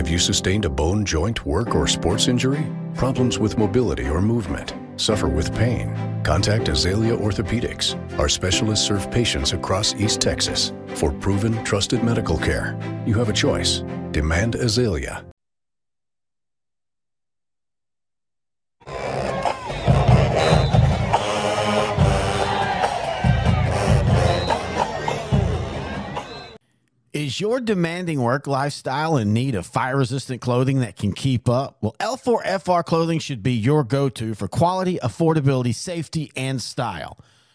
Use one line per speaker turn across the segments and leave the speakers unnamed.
Have you sustained a bone, joint, work, or sports injury? Problems with mobility or movement? Suffer with pain? Contact Azalea Orthopedics. Our specialists serve patients across East Texas. For proven, trusted medical care, you have a choice. Demand Azalea.
Your demanding work lifestyle in need of fire resistant clothing that can keep up? Well, L4FR clothing should be your go to for quality, affordability, safety, and style.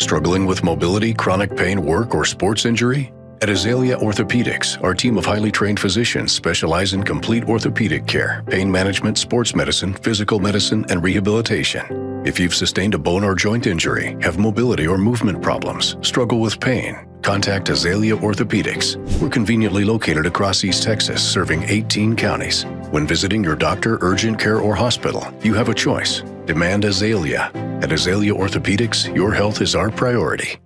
Struggling with mobility, chronic pain, work, or sports injury? At Azalea Orthopedics, our team of highly trained physicians specialize in complete orthopedic care, pain management, sports medicine, physical medicine, and rehabilitation. If you've sustained a bone or joint injury, have mobility or movement problems, struggle with pain, contact Azalea Orthopedics. We're conveniently located across East Texas, serving 18 counties. When visiting your doctor, urgent care, or hospital, you have a choice. Demand Azalea. At Azalea Orthopedics, your health is our priority.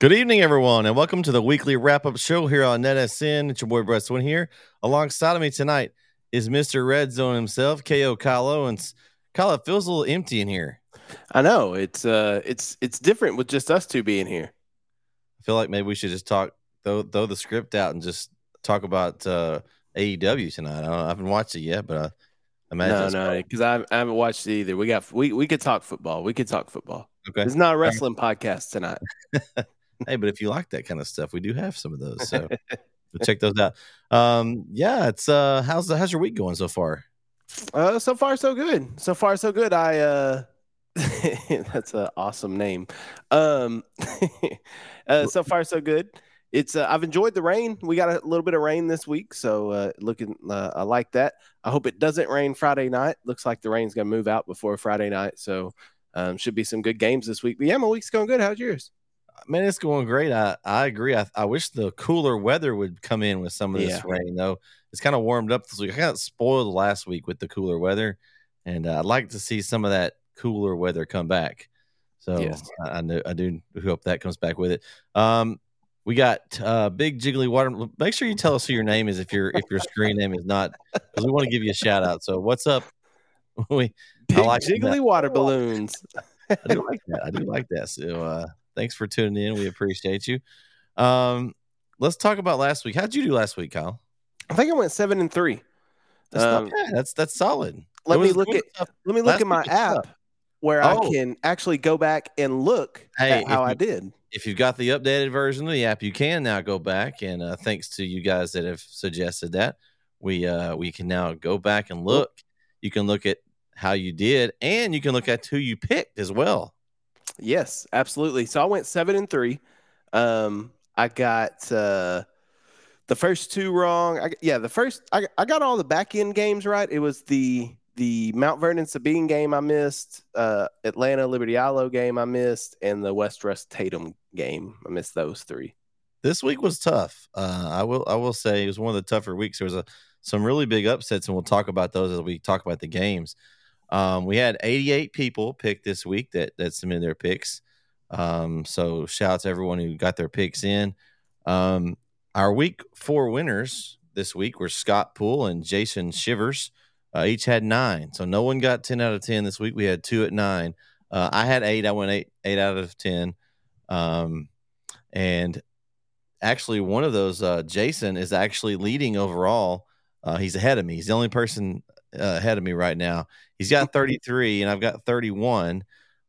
Good evening, everyone, and welcome to the weekly wrap up show here on NetSN. It's your boy Bret Swin here. Alongside of me tonight is Mr. Red Zone himself, KO Kahlo. And Kahlo, it feels a little empty in here.
I know. It's uh it's it's different with just us two being here.
I feel like maybe we should just talk throw throw the script out and just talk about uh AEW tonight. I, don't, I haven't watched it yet, but I imagine
No, no, because I, I haven't watched it either. We got we we could talk football. We could talk football.
Okay.
It's not a wrestling podcast tonight.
hey, but if you like that kind of stuff, we do have some of those. So check those out. Um, yeah, it's uh, how's the how's your week going so far?
Uh, so far so good. So far so good. I uh, that's an awesome name. Um, uh, so far so good. It's uh, I've enjoyed the rain. We got a little bit of rain this week, so uh, looking uh, I like that. I hope it doesn't rain Friday night. Looks like the rain's gonna move out before Friday night, so um, should be some good games this week. But yeah, my week's going good. How's yours?
Man, it's going great. I, I agree. I, I wish the cooler weather would come in with some of this
Yeah.
rain, though. It's kind of warmed up this week. I got spoiled last week with the cooler weather, and uh, I'd like to see some of that cooler weather come back. So
Yes.
I, I, know, I do hope that comes back with it. Um, we got uh, big jiggly water. Make sure you tell us who your name is if your if your screen name is not because we want to give you a shout out. So what's up? we
Big
like
jiggly
that.
water balloons.
I do like that. I do like that. So uh thanks for tuning in. We appreciate you. Um let's talk about last week. How'd you do last week, Kyle?
I think I went seven and three.
That's
Um,
not bad. That's that's solid.
Let me look at let me look
Last
at my app where I
Oh.
can actually go back and look
Hey,
at how
if
I did.
If you've got the updated version of the app, you can now go back and uh, thanks to you guys that have suggested that, we uh we can now go back and look. You can look at how you did and you can look at who you picked as well.
Yes, absolutely. So I went seven and three. Um, I got uh, the first two wrong. I, yeah, the first I, I got all the back end games right. It was the the Mount Vernon Sabine game I missed, uh, Atlanta Liberty Eylau game I missed, and the West Rusk Tatum game. I missed those three.
this week was tough. Uh, I will I will say it was one of the tougher weeks. There was a some really big upsets, and we'll talk about those as we talk about the games. Um, we had 88 people pick this week that that submitted their picks. Um, so shout out to everyone who got their picks in. Um, our week four winners this week were Scott Poole and Jason Shivers. Uh, each had nine, so no one got 10 out of 10 this week. We had two at nine. Uh, I had eight. I went eight eight out of 10. Um, and actually one of those uh, jason is actually leading overall uh, he's ahead of me he's the only person uh, ahead of me right now. He's got 33 and i've got 31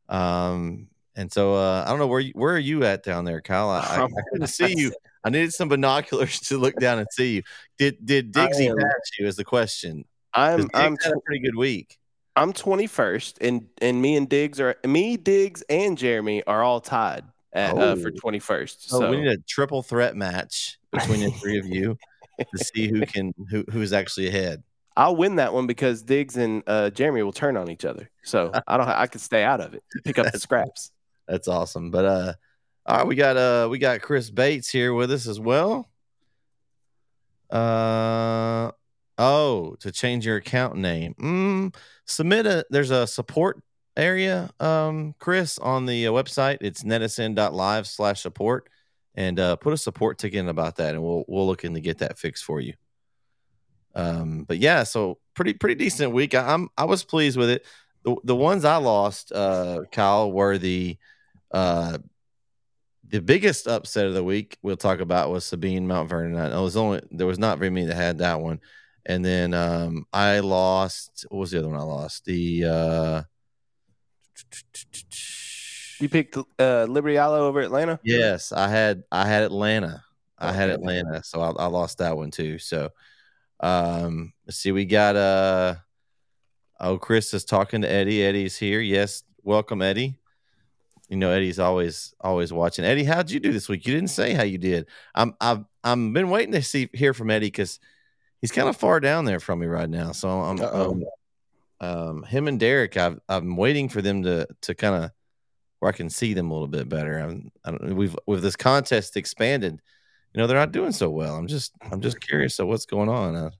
um, and so uh, i don't know where you, where are you at down there kyle? I, I, I couldn't see you. I needed some binoculars to look down and see you. Did did diggsy pass you is the question.
I'm I'm
had a pretty good week.
I'm 21st, and and me and Diggs are me, Diggs, and Jeremy are all tied at, uh, for
Oh.
21st.
so,
So,
we need a triple threat match between the three of you to see who can who who's actually ahead
I'll win that one because Diggs and uh, Jeremy will turn on each other. So I don't. I could stay out of it. Pick up the scraps.
That's awesome. But uh all right, we got uh we got Chris Bates here with us as well. Uh oh, to change your account name. Mm, submit a there's a support area, um, Chris, on the uh, website. It's netizen.live slash support. And uh put a support ticket in about that and we'll we'll look in to get that fixed for you. Um, but yeah, so pretty pretty decent week. I, I'm I was pleased with it. The the ones I lost, uh, Kyle, were the uh the biggest upset of the week we'll talk about was Sabine Mount Vernon. I was only there was not very many that had that one. And then um I lost what was the other one I lost? The uh
You picked uh, Liberty Eylau over Atlanta.
Yes, I had I had Atlanta. I had Atlanta, so I, I lost that one too. So, um, let's see, we got uh, oh, Chris is talking to Eddie. Eddie's here. Yes, welcome, Eddie. You know, Eddie's always always watching. Eddie, how'd you do this week? You didn't say how you did. I'm I've I'm been waiting to see hear from Eddie because he's kind of far down there from me right now. So I'm um, um him and Derek. I've I'm waiting for them to to kind of where I can see them a little bit better. I'm, I don't, we've with this contest expanded, you know, they're not doing so well. I'm just I'm just curious of what's going on. Uh,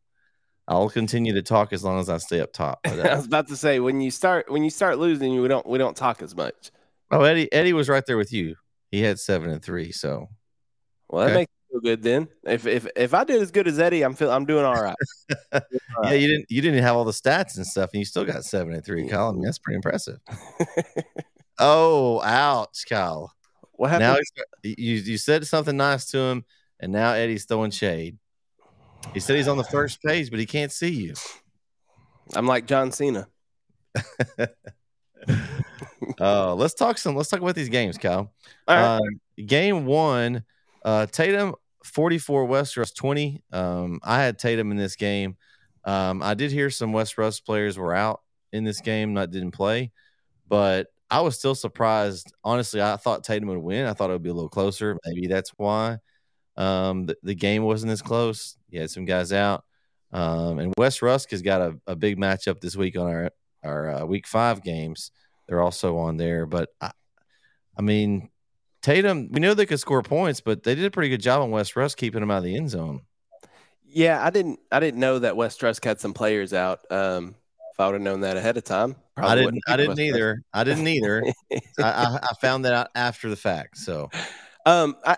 I'll continue to talk as long as I stay up top. But,
I
uh,
was about to say when you start when you start losing, we don't we don't talk as much.
oh, Eddie Eddie was right there with you. He had seven and three. So
Well, that
Okay.
makes me feel good then. If if if I did as good as Eddie, I'm feel I'm doing all right.
yeah, you didn't you didn't have all the stats and stuff, and you still got seven and three. Kyle, I mean, that's pretty impressive. oh, ouch, Kyle.
what happened?
Now you you said something nice to him, and now Eddie's throwing shade. He said he's on the first page, but he can't see you.
I'm like John Cena.
Uh, let's talk some. Let's talk about these games, Kyle.
All right.
Uh, game one, uh, Tatum forty four, West Rusk twenty. Um, I had Tatum in this game. Um, I did hear some West Rusk players were out in this game, not didn't play, but I was still surprised. Honestly, I thought Tatum would win. I thought it would be a little closer. Maybe that's why um, the, the game wasn't as close. You had some guys out, um, and West Rusk has got a, a big matchup this week on our our uh, week five games. They're also on there, but I, I mean, Tatum, we know they could score points, but they did a pretty good job on West Rusk keeping him out of the end zone.
Yeah, I didn't. I didn't know that West Rusk had some players out. Um, if I would have known that ahead of time,
I didn't. I didn't either. I didn't either. I, I, found that out after the fact. So,
um, I,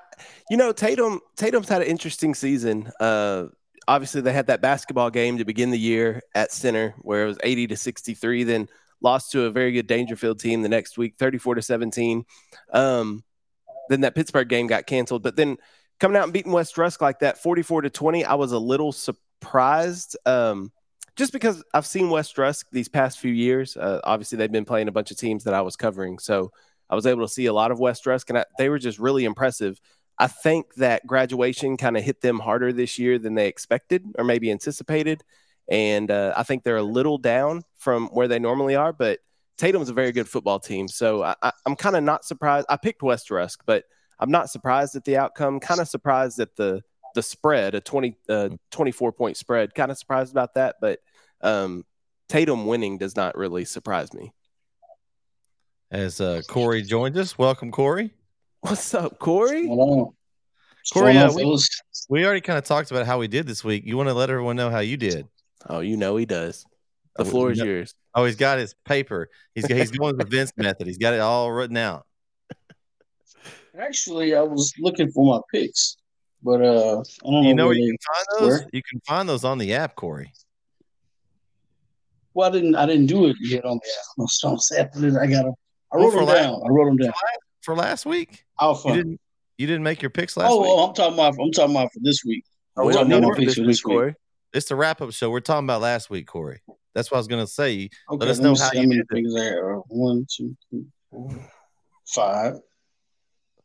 you know, Tatum. Tatum's had an interesting season. Uh, obviously they had that basketball game to begin the year at center where it was 80 to 63. Then lost to a very good Daingerfield team the next week, 34 to 17. Um, then that Pittsburgh game got canceled. But then coming out and beating West Rusk like that, 44 to 20, I was a little surprised. Um, just because I've seen West Rusk these past few years. Uh, obviously, they've been playing a bunch of teams that I was covering. So I was able to see a lot of West Rusk, and I, they were just really impressive. I think that graduation kind of hit them harder this year than they expected or maybe anticipated. And uh, I think they're a little down from where they normally are, but Tatum's a very good football team. So I, am kind of not surprised. I picked West Rusk, but I'm not surprised at the outcome. Kind of surprised at the the spread, a 20, uh, 24 point spread. Kind of surprised about that, but um, Tatum winning does not really surprise me.
As uh, Corey joined us, welcome, Corey.
What's up, Corey?
Corey, uh, we, we already kind of talked about how we did this week. You want to let everyone know how you did?
Oh, you know he does. The oh, floor is yours.
Oh, he's got his paper. He's he's going with Vince method. He's got it all written out.
Actually, I was looking for my picks, but uh, I don't
you
know,
know where you can find those. Where? You can find those on the app, Corey.
Well, I didn't. I didn't do it yet on the app. No, so I got them. I wrote them down. I wrote them down
for last week.
Alpha.
You didn't. You didn't make your picks last
oh,
week.
Oh, I'm talking about. I'm talking about for this week.
Oh, we don't need more picks this week. Corey.
It's the wrap up show. We're talking about last week, Corey. That's what I was gonna say. Okay, let us know how you did.
Things there. Uh, one, two, three, four, five,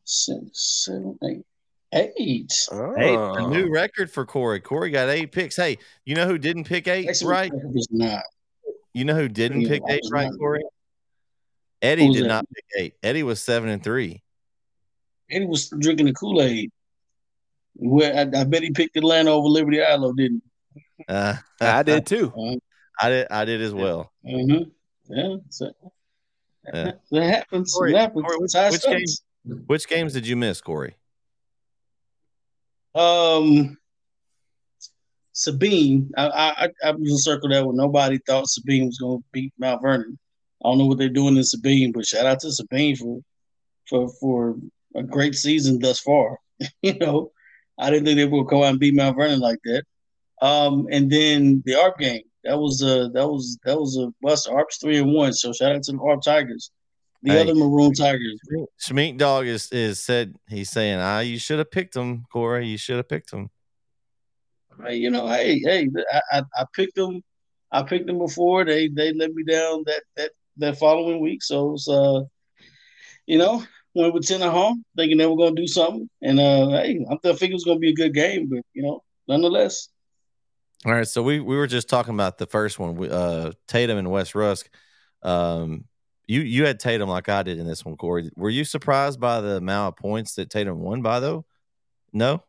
six, seven, eight. Eight.
Oh. Eight. A new oh. record for Corey. Corey got eight picks. Hey, you know who didn't pick eight Actually, right?
not.
You know who didn't pick eight right, Corey? Eddie did that? not pick eight. Eddie was seven and three.
Eddie was drinking the Kool Aid. Where I, I, bet he picked Atlanta over Liberty Eylau, didn't
uh,
I did too.
Uh, I did. I did as well.
Mm-hmm. Yeah, so, yeah. that happens. Corey, happens. Corey,
which, which games? Which games did you miss, Corey?
Um, Sabine. I I, I was in circle that where nobody thought Sabine was going to beat Mount Vernon. I don't know what they're doing in Sabine, but shout out to Sabine for for for a great season thus far. you know, I didn't think they would come out and beat Mount Vernon like that. Um, and then the ARP game. That was a that was that was a bust. ARP's three and one. So shout out to the ARP Tigers. The hey, other Maroon Tigers.
Schmeek Dog is is said he's saying, ah, you should have picked them, Corey. You should have picked them.
Hey, you know, hey, hey, I, I, I picked them. I picked them before. They they let me down that that that following week. So it's uh, you know, went with ten at home, thinking they were gonna do something. And uh, hey, I'm thinking it was gonna be a good game, but you know, nonetheless.
All right, so we we were just talking about the first one, uh, Tatum and West Rusk. Um, you you had Tatum like I did in this one, Corey. Were you surprised by the amount of points that Tatum won by though? No.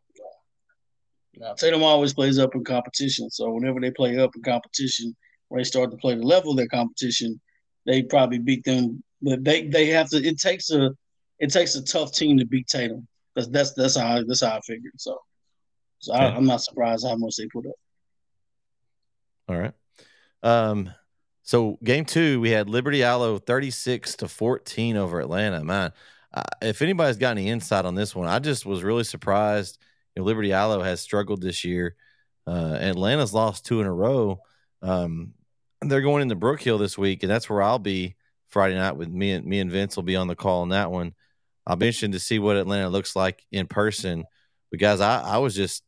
Now Tatum always plays up in competition, so whenever they play up in competition, when they start to play the level of their competition, they probably beat them. But they they have to. It takes a it takes a tough team to beat Tatum. That's that's that's how that's how I figured. So, so okay. I, I'm not surprised how much they put up.
All right. Um, so game two, we had Liberty Eylau 36 to 14 over Atlanta. Man, uh, if anybody's got any insight on this one, I just was really surprised. You know, Liberty Eylau has struggled this year. Uh, Atlanta's lost two in a row. Um, they're going into Brook Hill this week, and that's where I'll be Friday night with me and me and Vince will be on the call on that one. I'll be interested to see what Atlanta looks like in person. But guys, I, I was just,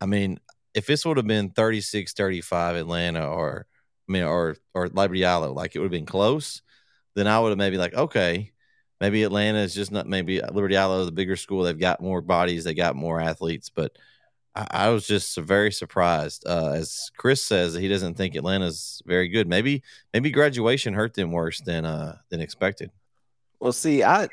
I mean, if this would have been 36 35 Atlanta or I mean or or Liberty Eylau, like it would have been close, then I would have maybe like, okay, maybe Atlanta is just not maybe Liberty Eylau, the bigger school. They've got more bodies, they got more athletes, but I, I was just very surprised. Uh, as Chris says, he doesn't think Atlanta's very good. Maybe maybe graduation hurt them worse than uh than expected.
Well, see, I,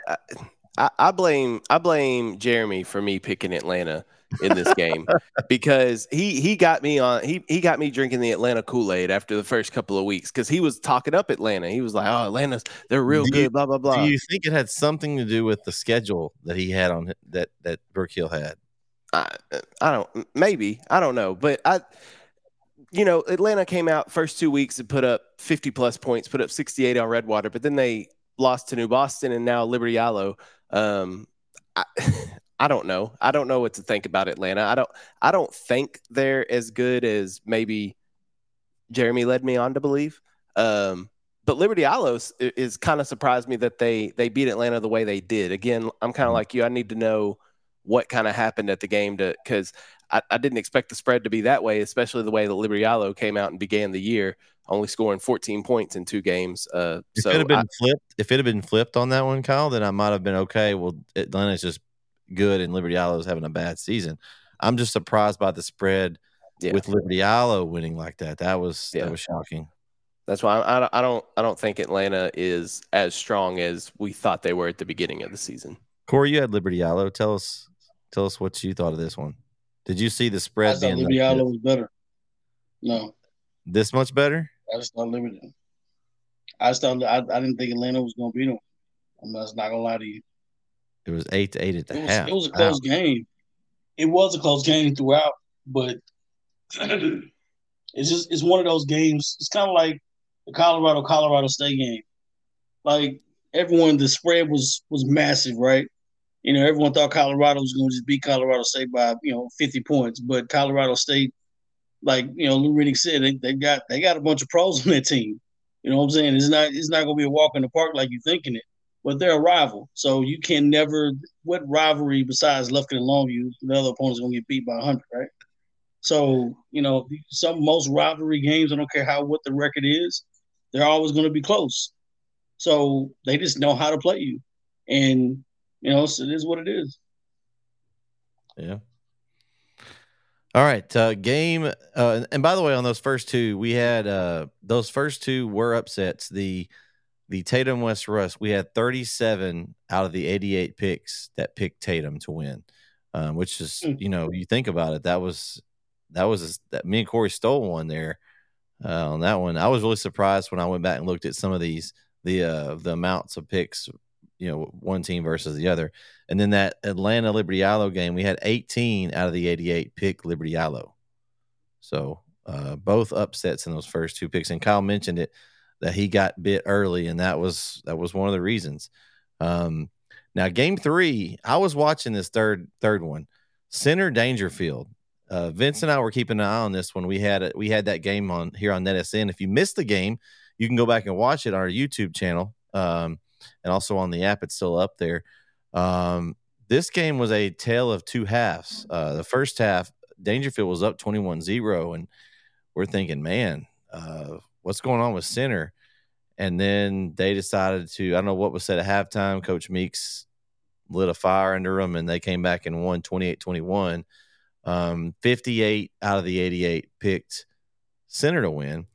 I I blame I blame Jeremy for me picking Atlanta in this game because he he got me on he he got me drinking the Atlanta Kool Aid after the first couple of weeks because he was talking up Atlanta. He was like, "Oh, Atlanta's they're real
Do
good."
you-
blah blah blah.
Do you think it had something to do with the schedule that he had on that that Brook Hill had?
I, I don't maybe I don't know, but I you know Atlanta came out first two weeks and put up 50 plus points, put up 68 on Redwater, but then they lost to New Boston and now Liberty Eylau. Um, I, I don't know. I don't know what to think about Atlanta. I don't. I don't think they're as good as maybe Jeremy led me on to believe. Um, but Liberty Eylau's is, is kind of surprised me that they they beat Atlanta the way they did. Again, I'm kind of like you. I need to know what kind of happened at the game to because I, I didn't expect the spread to be that way, especially the way that Liberty Eylau came out and began the year, only scoring 14 points in two games. Uh,
If
so
it had been
I-
flipped, if it had been flipped on that one, Kyle, then I might have been okay. Well, Atlanta's just good, and Liberty Eylau is having a bad season. I'm just surprised by the spread
Yeah.
with Liberty Eylau winning like that. That was
Yeah.
that was shocking.
That's why I, I don't- I don't I don't think Atlanta is as strong as we thought they were at the beginning of the season.
Corey, you had Liberty Eylau. Tell us, tell us what you thought of this one. Did you see the
I
spread
thought
being
Liberty
like
Eylau was better. No,
this much better?
I just thought Liberty. I just thought I, I didn't think Atlanta was going to beat them. I'm not gonna lie to you.
It was eight to eight at the
It was,
half.
it was a
Wow.
close game. It was a close game throughout, but it's just it's one of those games. It's kind of like the Colorado Colorado State game. Like everyone, the spread was was massive, right? You know, everyone thought Colorado was going to just beat Colorado State by you know 50 points, but Colorado State, like you know, Lou Riddick said, they, they got they got a bunch of pros on their team. You know what I'm saying? It's not it's not going to be a walk in the park like you're thinking it, but they're a rival, so you can never. What rivalry besides Lufkin and Longview, the other opponent's going to get beat by 100, right? So you know, some most rivalry games, I don't care how what the record is, they're always going to be close. So they just know how to play you, and you know, so it is what it is.
Yeah. All right. Uh, game. Uh, and by the way, on those first two, we had uh, those first two were upsets. The the Tatum West Rusk, we had 37 out of the 88 picks that picked Tatum to win, um, which is
Hmm.
you know you think about it, that was that was that me and Corey stole one there uh, on that one. I was really surprised when I went back and looked at some of these the uh, the amounts of picks, you know, one team versus the other. And then that Atlanta Liberty Eylau game, we had 18 out of the 88 pick Liberty Eylau. So uh, both upsets in those first two picks. And Kyle mentioned it that he got bit early, and that was that was one of the reasons. Um, now, game three, I was watching this third third one. Center Daingerfield. Uh, Vince and I were keeping an eye on this one. we had it. We had that game on here on NetSN. If you missed the game, you can go back and watch it on our YouTube channel, um, and also on the app. It's still up there. Um, this game was a tale of two halves. Uh, the first half, Daingerfield was up 21 0, and we're thinking, man, uh, what's going on with center? And then they decided to, I don't know what was said at halftime. Coach Meeks lit a fire under them, and they came back and won 28 21. Um, 58 out of the 88 picked center to win.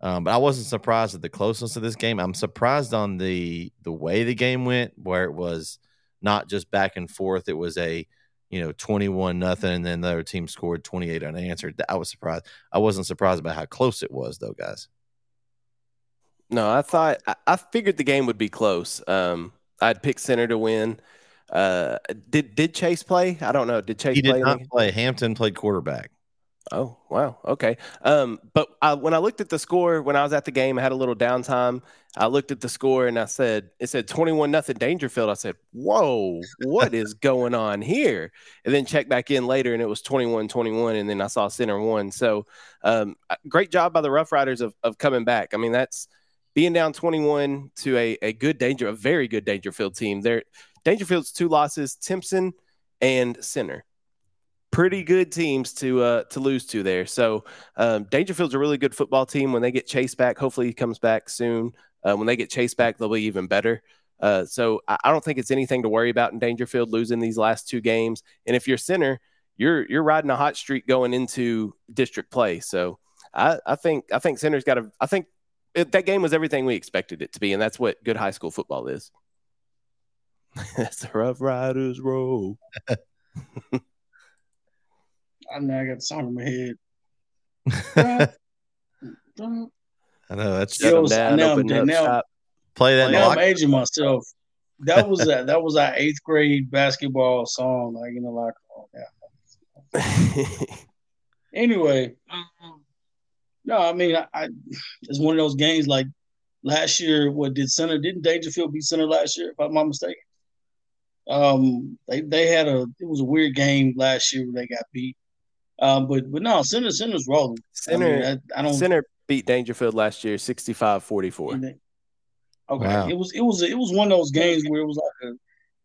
Um, but I wasn't surprised at the closeness of this game. I'm surprised on the the way the game went, where it was not just back and forth. It was a you know 21 nothing, and then the other team scored 28 unanswered. I was surprised. I wasn't surprised about how close it was, though, guys.
No, I thought I, I figured the game would be close. Um, I'd pick center to win. Uh, did did Chase play? I don't know. Did Chase
He did
in
not play. Hampton played quarterback.
Oh wow, okay. Um, but I, when I looked at the score when I was at the game, I had a little downtime. I looked at the score and I said it said twenty one nothing Daingerfield. I said, "Whoa, what is going on here?" And then checked back in later and it was 21-21 and then I saw center one. So, um, great job by the Rough Riders of of coming back. I mean, that's being down twenty one to a a good danger, a very good Daingerfield team. There, Daingerfield's two losses, Timpson and Center pretty good teams to uh, to lose to there. So um, Daingerfield's a really good football team. When they get chased back, hopefully he comes back soon. Uh, when they get chased back, they'll be even better. Uh, so I, I don't think it's anything to worry about in Daingerfield losing these last two games. And if you're center, you're you're riding a hot streak going into district play. So I, I think I think center's got a. I think it, that game was everything we expected it to be, and that's what good high school football is. that's the Rough Riders roll.
I know I got the song in my head.
I know that's
Yo,
Shut 'em
so
down,
now-
open up
now-
shop.
play that.
now I'm aging myself. That was a, that was our eighth grade basketball song, like in the locker room. Yeah. Anyway, um, no, I mean, I, I it's one of those games like last year. What did Center? Didn't Daingerfield beat Center last year? If I'm not mistaken. Um, they they had a it was a weird game last year where they got beat. Um, but but no, Center Center's rolling. I, mean,
Center,
I, I don't.
Center beat Daingerfield last year 65-44.
Okay,
Wow.
it was it was it was one of those games where it was like a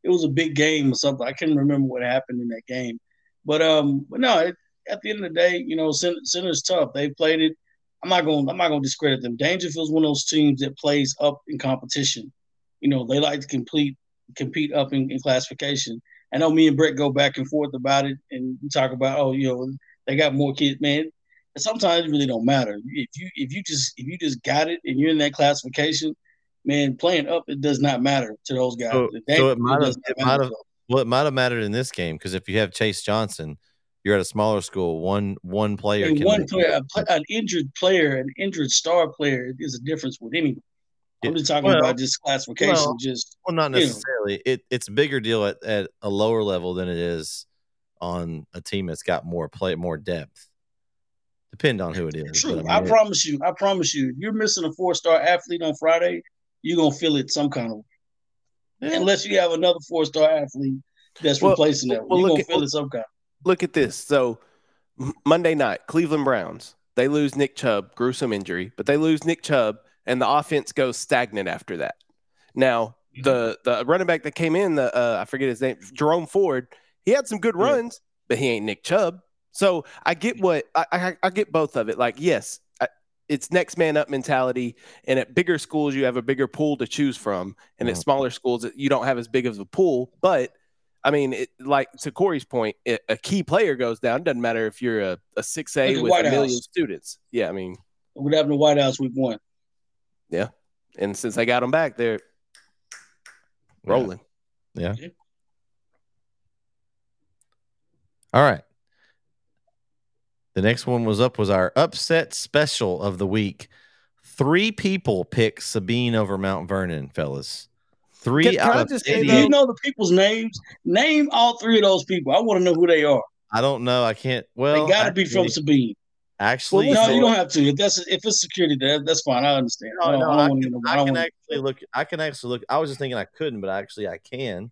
it was a big game or something. I can't remember what happened in that game, but um, but no, it, at the end of the day, you know, Center, Center's tough. They played it. I'm not going. I'm not going to discredit them. Daingerfield's one of those teams that plays up in competition. You know, they like to complete compete up in, in classification. I know me and Bret go back and forth about it, and we talk about, oh, you know, they got more kids, man. Sometimes it really don't matter if you if you just if you just got it and you're in that classification, man, playing up it does not matter to those guys.
So-
That-
so it might have- it might have- Well, it might have mattered in this game because if you have Chase Johnson, you're at a smaller school. One one player
And
can
one
make-
player, a an injured player, an injured star player is a difference with anyone. I'm just talking
Well,
about just classification.
well,
just
Well, not
you know.
Necessarily. It it's a bigger deal at, at a lower level than it is on a team that's got more play, more depth. Depend on who it is.
true.
but
I,
mean, it-
promise you. I promise you. You're missing a four star athlete on Friday, you're gonna feel it some kind of way.
Yeah.
Unless you have another four star athlete that's
Well-
replacing that.
well,
you're
look
gonna
at-
feel it some kind.
Look at this. So Monday night, Cleveland Browns. They lose Nick Chubb, gruesome injury, but they lose Nick Chubb, and the offense goes stagnant after that. Now, the the running back that came in, the uh, I forget his name, Jerome Ford. He had some good
Yeah.
runs, but he ain't Nick Chubb. So I get what I I, I get both of it. Like, yes, I, it's next man up mentality, and at bigger schools you have a bigger pool to choose from, and at smaller schools you don't have as big of a pool. But I mean, it, like to Corey's point, it, a key player goes down. It doesn't matter if you're a, a 6A with
White
a million
House.
students. Yeah, I mean,
What happened to Whitehouse week one? Yeah.
And since they got them back, they're
Yeah.
rolling.
All right. The next one was up was our upset special of the week. Three people pick Sabine over Mount Vernon, fellas. Three
Can- can
out
I
of
just say,
80.
Do you know the people's names? Name all three of those people. I want to know who they are.
I don't know. I can't. Well,
they got to be from Sabine.
Actually,
no,
so-
you don't have to. If that's if it's security, that, that's fine. I understand.
No,
I
no,
I don't
I
want
can,
know.
I
I
can
want
actually look. I can actually look. I was just thinking I couldn't, but actually I can.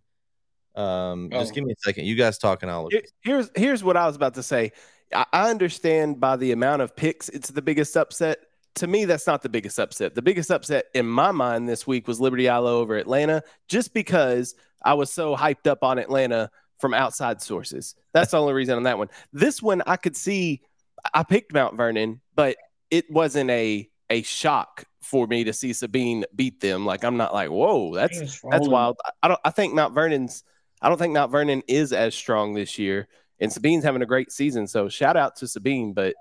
Um, just
Oh.
give me a second. You guys talking? I'll look.
Here's here's what I was about to say. I, I understand by the amount of picks, it's the biggest upset. To me, that's not the biggest upset. The biggest upset in my mind this week was Liberty Eylau over Atlanta, just because I was so hyped up on Atlanta from outside sources. That's the only reason on that one. This one, I could see. I picked Mount Vernon, but it wasn't a a shock for me to see Sabine beat them. Like I'm not like, whoa, that's that's wild. I don't. I think Mount Vernon's. I don't think Mount Vernon is as strong this year, and Sabine's having a great season. So shout out to Sabine. But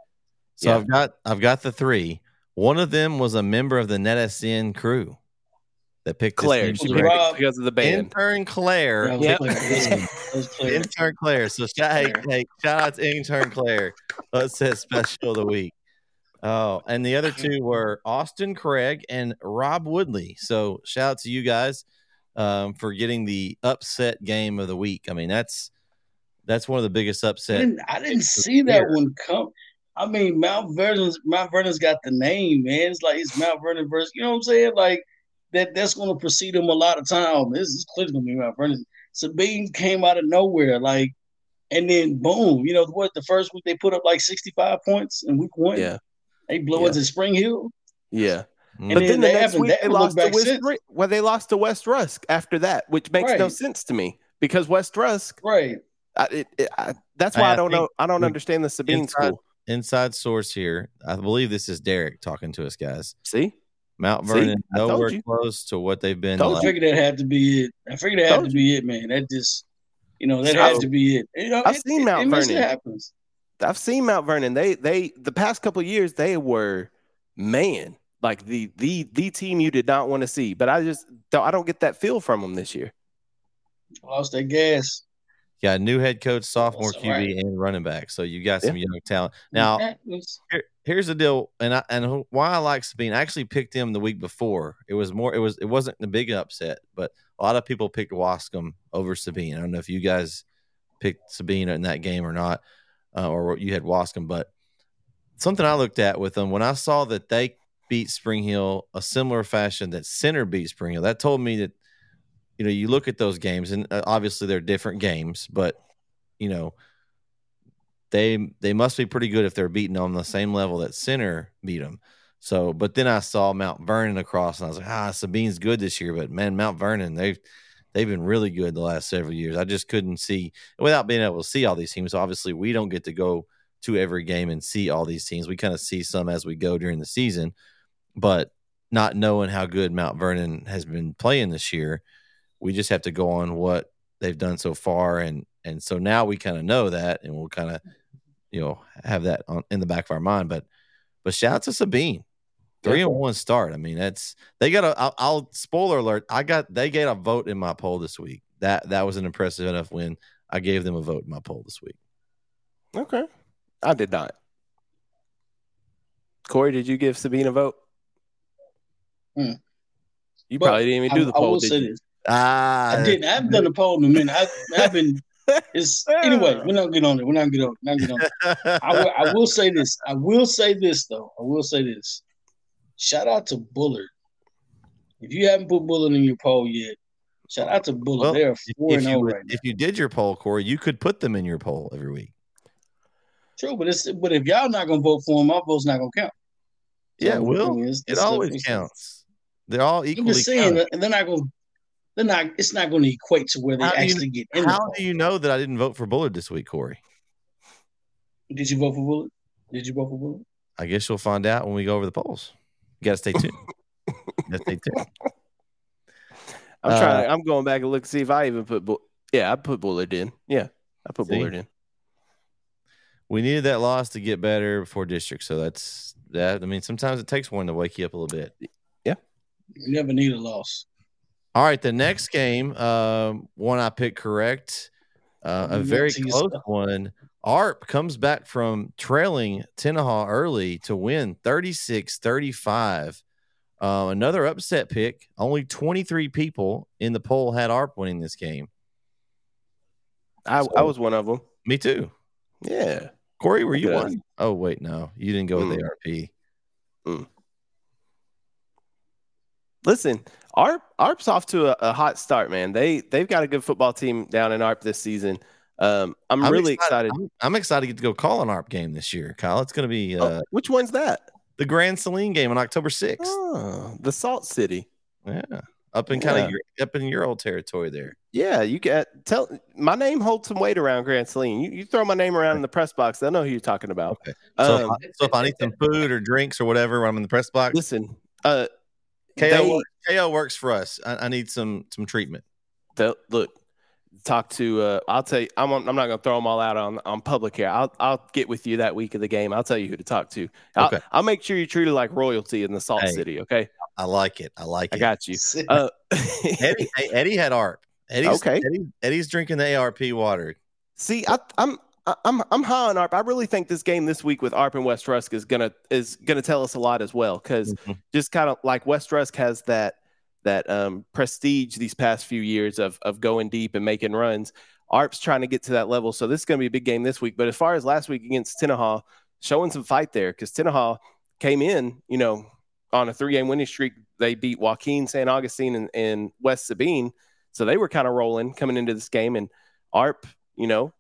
So
yeah.
I've got I've got the three. One of them was a member of the NetSN crew that picked
Claire,
team
she
Was
for
it
picked
Rob?
because of the band.
Intern Claire.
That was
Yep.
clear. That was clear.
Intern Claire. So shout, hey, hey, shout out to intern Claire. Let's say special of the week. Oh, and the other two were Austin Craig and Rob Woodley. So shout out to you guys um, for getting the upset game of the week. I mean, that's that's one of the biggest
I didn't, I didn't see that one come. I mean, Mount Vernon's Mount Vernon's got the name, man. It's like it's Mount Vernon versus, you know what I'm saying? Like that. That's going to precede them a lot of time. This is clearly going to be my Vernon. Sabine came out of nowhere, like, and then boom. You know what? The first week they put up like 65 points in week one.
Yeah,
they blew
Yeah.
it to Spring Hill.
yeah.
Mm.
But
then
then the next week
they
they lost to West.
since.
Well, they lost to West Rusk after that, which makes no sense to me because West Rusk.
Right.
I, it, it, I, that's why I,
I
don't know. I don't
we-
understand the Sabine
inside-
school.
Inside source here. I believe this is Derek talking to us, guys.
See,
Mount Vernon
I told
nowhere close to what they've been.
Told
like.
I figured that had to be it. I figured that had to be it, man. That just, you know, that
So-
had to be it. You know,
I've
it-
seen
it-
Mount Vernon.
Happens.
I've seen Mount Vernon. They they the past couple of years they were man like the the the team you did not want to see. But I just don't I don't get that feel from them this year.
Lost their gas.
You got a new head coach, sophomore QB,
right.
and running back. So you got some young talent. Now, here, here's the deal, and I, and why I like Sabine. I actually picked him the week before. It was more. It was. It wasn't the big upset, but a lot of people picked Waskom over Sabine. I don't know if you guys picked Sabine in that game or not, uh, or you had Waskom. But something I looked at with them when I saw that they beat Spring Hill a similar fashion that Center beat Spring Hill, that told me that you know you look at those games, and uh, obviously they're different games, but you know they they must be pretty good if they're beating on the same level that Center beat them. So, but then I saw Mount Vernon across, and I was like, ah, Sabine's good this year, but man, Mount Vernon they've they've been really good the last several years. I just couldn't see without being able to see all these teams. Obviously, we don't get to go to every game and see all these teams. We kind of see some as we go during the season, but not knowing how good Mount Vernon has been playing this year, we just have to go on what they've done so far, and and so now we kind of know that, and we'll kind of you know have that on, in the back of our mind. But but shout out to Sabine, three and one start. I mean that's they got a. I'll, I'll spoiler alert. I got they get a vote in my poll this week. That that was an impressive enough win. I gave them a vote in my poll this week.
Okay. I did not. Corey, did you give Sabine a vote?
Hmm.
You
But
probably didn't even do
I,
the
I
poll,
will
did
say
you?
this.
Ah,
I didn't. I haven't done a poll in a minute. I, I've been. It's anyway. We're not get on it. We're not get on. it. Not get on. It. I will, I will say this. I will say this though. I will say this. Shout out to Bullard. If you haven't put Bullard in your poll yet, shout out to Bullard.
Well,
They're
if,
four
if
and
you
zero
would-
right now.
if you did your poll, Corey, you could put them in your poll every week.
True, but it's but if y'all not gonna vote for him, my vote's not gonna count.
Yeah, it will.
It's-
It
it's-
always counts. They're all
I'm
equally.
just saying,
counted.
and they're not gonna. They're not. It's not going to equate to where they
How do you-
actually get in.
How do you know that I didn't vote for Bullard this week, Corey?
Did you vote for Bullard? Did you vote for Bullard?
I guess you'll find out when we go over the polls. You got to stay tuned. you got to stay tuned.
I'm
Uh,
trying. I'm going back and look to see if I even put. Bull- yeah, I put Bullard in. Yeah, I put
See?
Bullard in.
We needed that loss to get better before district, so that's that. I mean, sometimes it takes one to wake you up a little bit. Yeah.
You never need a loss.
All right, the next game, um, one I picked correct, uh, a very
went
close one. ARP comes back from trailing Tenaha early to win 36 35. Uh, another upset pick. Only 23 people in the poll had ARP winning this game.
I,
So-
I was one of them.
Me too.
Yeah.
Corey, were you
Look at
one? Oh, wait, no, you didn't go with
Mm.
ARP.
Listen, ARP ARP's off to a, a hot start, man. They they've got a good football team down in ARP this season. Um, I'm, really excited.
I'm, I'm excited to get to go call an ARP game this year, Kyle. It's going to be uh,
Oh, which one's that?
the Grand Saline game on October 6th.
Oh, the Salt City.
Yeah. Up in kind of your up in your old territory there.
Yeah, you can tell my name holds some weight around Grand Saline. You, you throw my name around in the press box, they'll know who you're talking about.
Okay. So,
Um,
if I, so if I need some food or drinks or whatever when I'm in the press box,
listen, uh,
KO,
they-
works, KO works for us. I, I need some some treatment.
look talk to uh i'll tell you i'm, I'm not gonna throw them all out on on public here i'll i'll get with you that week of the game i'll tell you who to talk to I'll,
Okay.
I'll make sure you're treated like royalty in the salt
Hey.
city okay
I like it. I like
i
it.
I got you uh
Eddie, Eddie had ARP. Eddie's,
Okay.
Eddie, Eddie's drinking the ARP water.
see I, i'm I- I'm I'm high on ARP. I really think this game this week with ARP and West Rusk is gonna is gonna tell us a lot as well because
Mhm.
just kind of like West Rusk has that that um, prestige these past few years of of going deep and making runs. ARP's trying to get to that level, so this is going to be a big game this week. But as far as last week against Tenaha, showing some fight there because Tenaha came in, you know, on a three game winning streak. They beat Joaquin, San Augustine, and, and West Sabine, so they were kind of rolling coming into this game. And ARP, you know,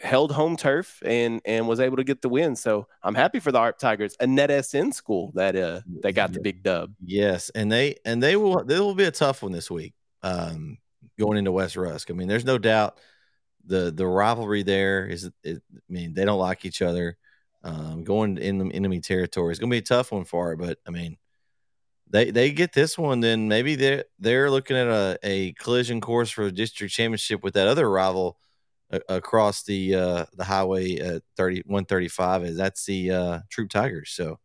held home turf and and was able to get the win. So I'm happy for the ARP Tigers, a net SN school that uh that got the big dub.
Yes, and they and they will they will be a tough one this week. Um, going into West Rusk. I mean, there's no doubt the the rivalry there is. is I mean, they don't like each other. Um, going in the enemy territory is going to be a tough one for it. But I mean, they they get this one, then maybe they're they're looking at a, a collision course for a district championship with that other rival across the uh, the highway at 30 135 is that's the uh, Troup Tigers. So,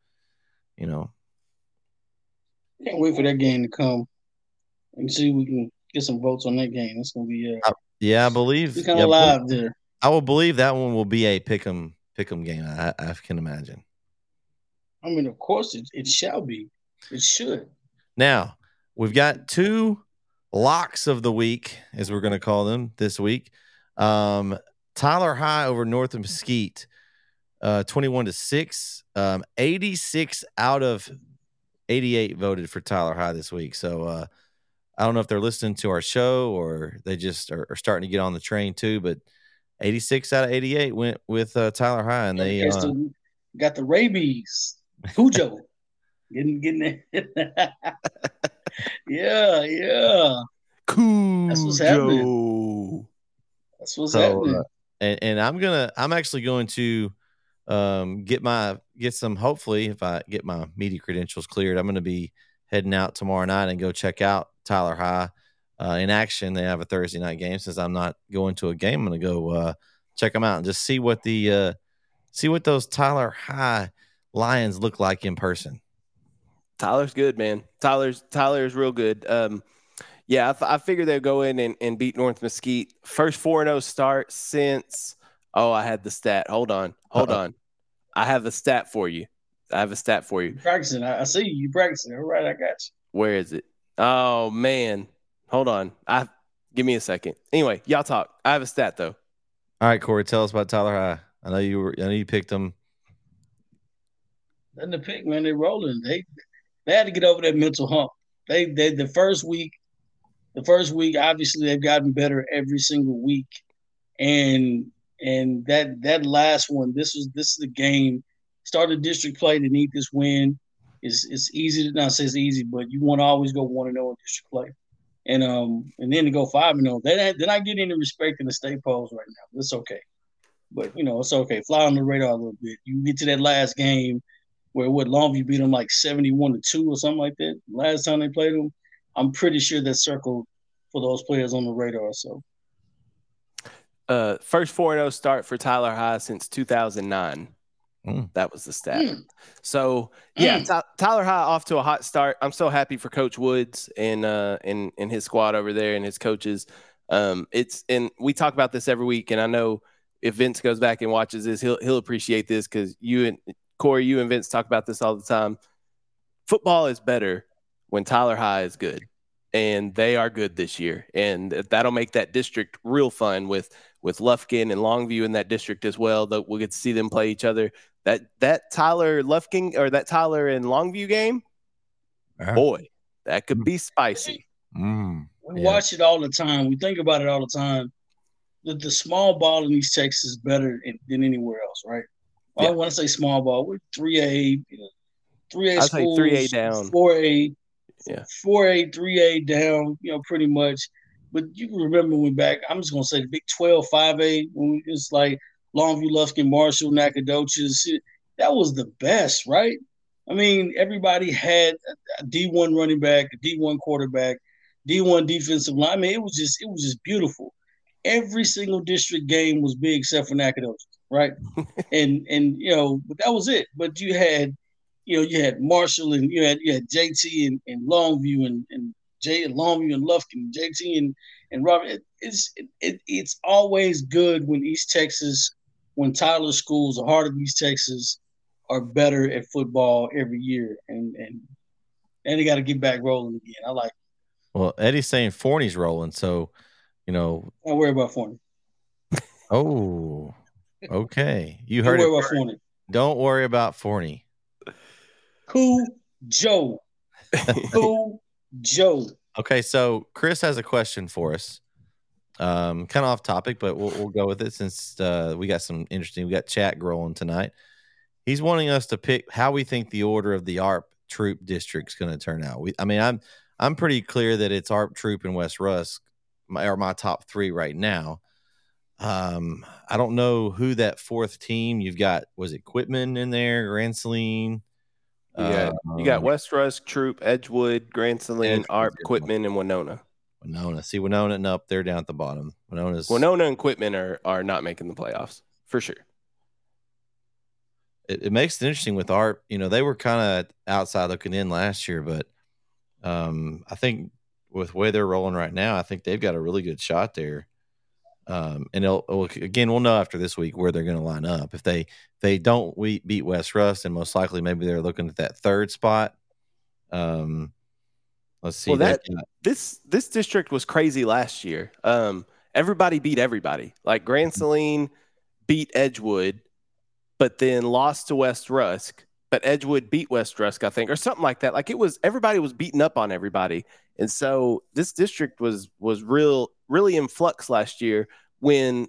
you know,
Can't wait for that game to come and see if we can get some votes on that game. It's gonna be uh,
Yeah, I believe.
Kind
yeah,
of live there.
I will believe that one will be a pick'em pick'em game. I, I can imagine.
I mean, of course, it, it shall be. It should.
Now we've got two locks of the week, as we're going to call them this week. Um, Tyler High over North of Mesquite, uh, twenty-one to six. Um, Eighty-six out of eighty-eight voted for Tyler High this week. So uh, I don't know if they're listening to our show or they just are, are starting to get on the train too. But eighty-six out of eighty-eight went with uh, Tyler High, and they
Guess
uh,
the- got the rabies. Cujo. getting getting it. yeah, yeah.
That's
what's
happening.
That's what's
So,
happening.
uh, and, and I'm gonna I'm actually going to um, get my get some hopefully if I get my media credentials cleared, I'm gonna be heading out tomorrow night and go check out Tyler High uh, in action. They have a Thursday night game. Since I'm not going to a game, I'm gonna go uh, check them out and just see what the uh, see what those Tyler High Lions look like in person.
Tyler's good, man. Tyler's Tyler's real good. Um, yeah, I, th- I figured they'd go in and, and beat North Mesquite. First four and zero start since. Oh, I had the stat. Hold on, hold
Uh-oh.
on. I have a stat for you. I have a stat for you.
You practicing. I, I see you. You practicing. All right, I got you.
Where is it? Oh man, hold on. I give me a second. Anyway, y'all talk. I have a stat though.
All right, Corey, tell us about Tyler High. I know you were I know you picked them.
Then the pick, man, They're rolling. They they had to get over that mental hump. They they the first week, the first week, obviously they've gotten better every single week. And and that that last one, this was this is the game. Start Started district play to need this win. It's it's easy to not say it's easy, but you want to always go one and zero in district play. And um and then to go five and zero, they're not, they're not getting any respect in the state polls right now. It's okay, but you know it's okay. Fly on the radar a little bit. You get to that last game where what Longview beat them like 71 to 2 or something like that. Last time they played them, I'm pretty sure that circled for those players on the radar. So
Uh, first four and zero start for Tyler High since 2009.
Mm.
That was the stat.
Mm.
So yeah,
Mm.
Ty- Tyler High off to a hot start. I'm so happy for Coach Woods and uh and and his squad over there and his coaches. Um, it's and we talk about this every week, and I know if Vince goes back and watches this, he'll he'll appreciate this because you and Corey, you and Vince talk about this all the time. Football is better when Tyler High is good, and they are good this year, and that'll make that district real fun with with Lufkin and Longview in that district as well. That we'll get to see them play each other. That that Tyler Lufkin or that Tyler and Longview game,
Uh-huh.
boy, that could be spicy.
Mm.
we
Yeah.
watch it all the time. We think about it all the time. The, the small ball in East Texas is better in, than anywhere else, right? Well,
Yeah.
When I say small ball, we're 3A, 3A
I'd say
schools,
3A down.
4A,
Yeah.
4A, 3A down, you know, pretty much. But you can remember when back, I'm just going to say the Big 12, 5A, when we, it's like Longview, Lufkin, Marshall, Nacogdoches. That was the best, right? I mean, everybody had a D1 running back, a D1 quarterback, D1 defensive line. I mean, it was just it was just beautiful. Every single district game was big except for Nacogdoches, right? and and you know, but that was it. But you had, you know, you had Marshall and you had you had JT and, and Longview and and Jay and Longview and Lufkin, JT and and Robert. It, it's it, it, it's always good when East Texas, when Tyler schools, the heart of East Texas, are better at football every year, and and and they got to get back rolling again. I like.
Well, Eddie's saying Forney's rolling, so you know.
Don't worry about Forney.
Oh, okay. You
Don't
heard
worry
it.
about. Forney.
Don't worry about Forney.
Cool Joe. Cool Joe.
Okay, so Chris has a question for us. Um, kind of off topic, but we'll we'll go with it since uh, we got some interesting. We got chat growing tonight. He's wanting us to pick how we think the order of the ARP Troup district's going to turn out. We, I mean, I'm I'm pretty clear that it's ARP Troup and West Rusk my, are my top three right now. Um, I don't know who that fourth team you've got. Was it Quitman in there? Grand Saline?
You got, you got
Um,
West Rusk, Troup, Edgewood, Grand Saline, Arp. Quitman, and Winona.
Winona. See Winona and up there down at the bottom. Winona's
Winona and Quitman are, are not making the playoffs for sure.
it, it makes it interesting with Arp. You know, they were kind of outside looking in last year, but um, I think with the way they're rolling right now, I think they've got a really good shot there Um, and again, we'll know after this week where they're going to line up. If they they don't we beat West Rusk, and most likely maybe they're looking at that third spot. Um, let's see.
Well,
they've
that- this this district was crazy last year. Um, everybody beat everybody. Like Grand Saline beat Edgewood, but then lost to West Rusk. But Edgewood beat West Rusk, I think, or something like that. Like it was everybody was beating up on everybody, and so this district was was real really in flux last year. When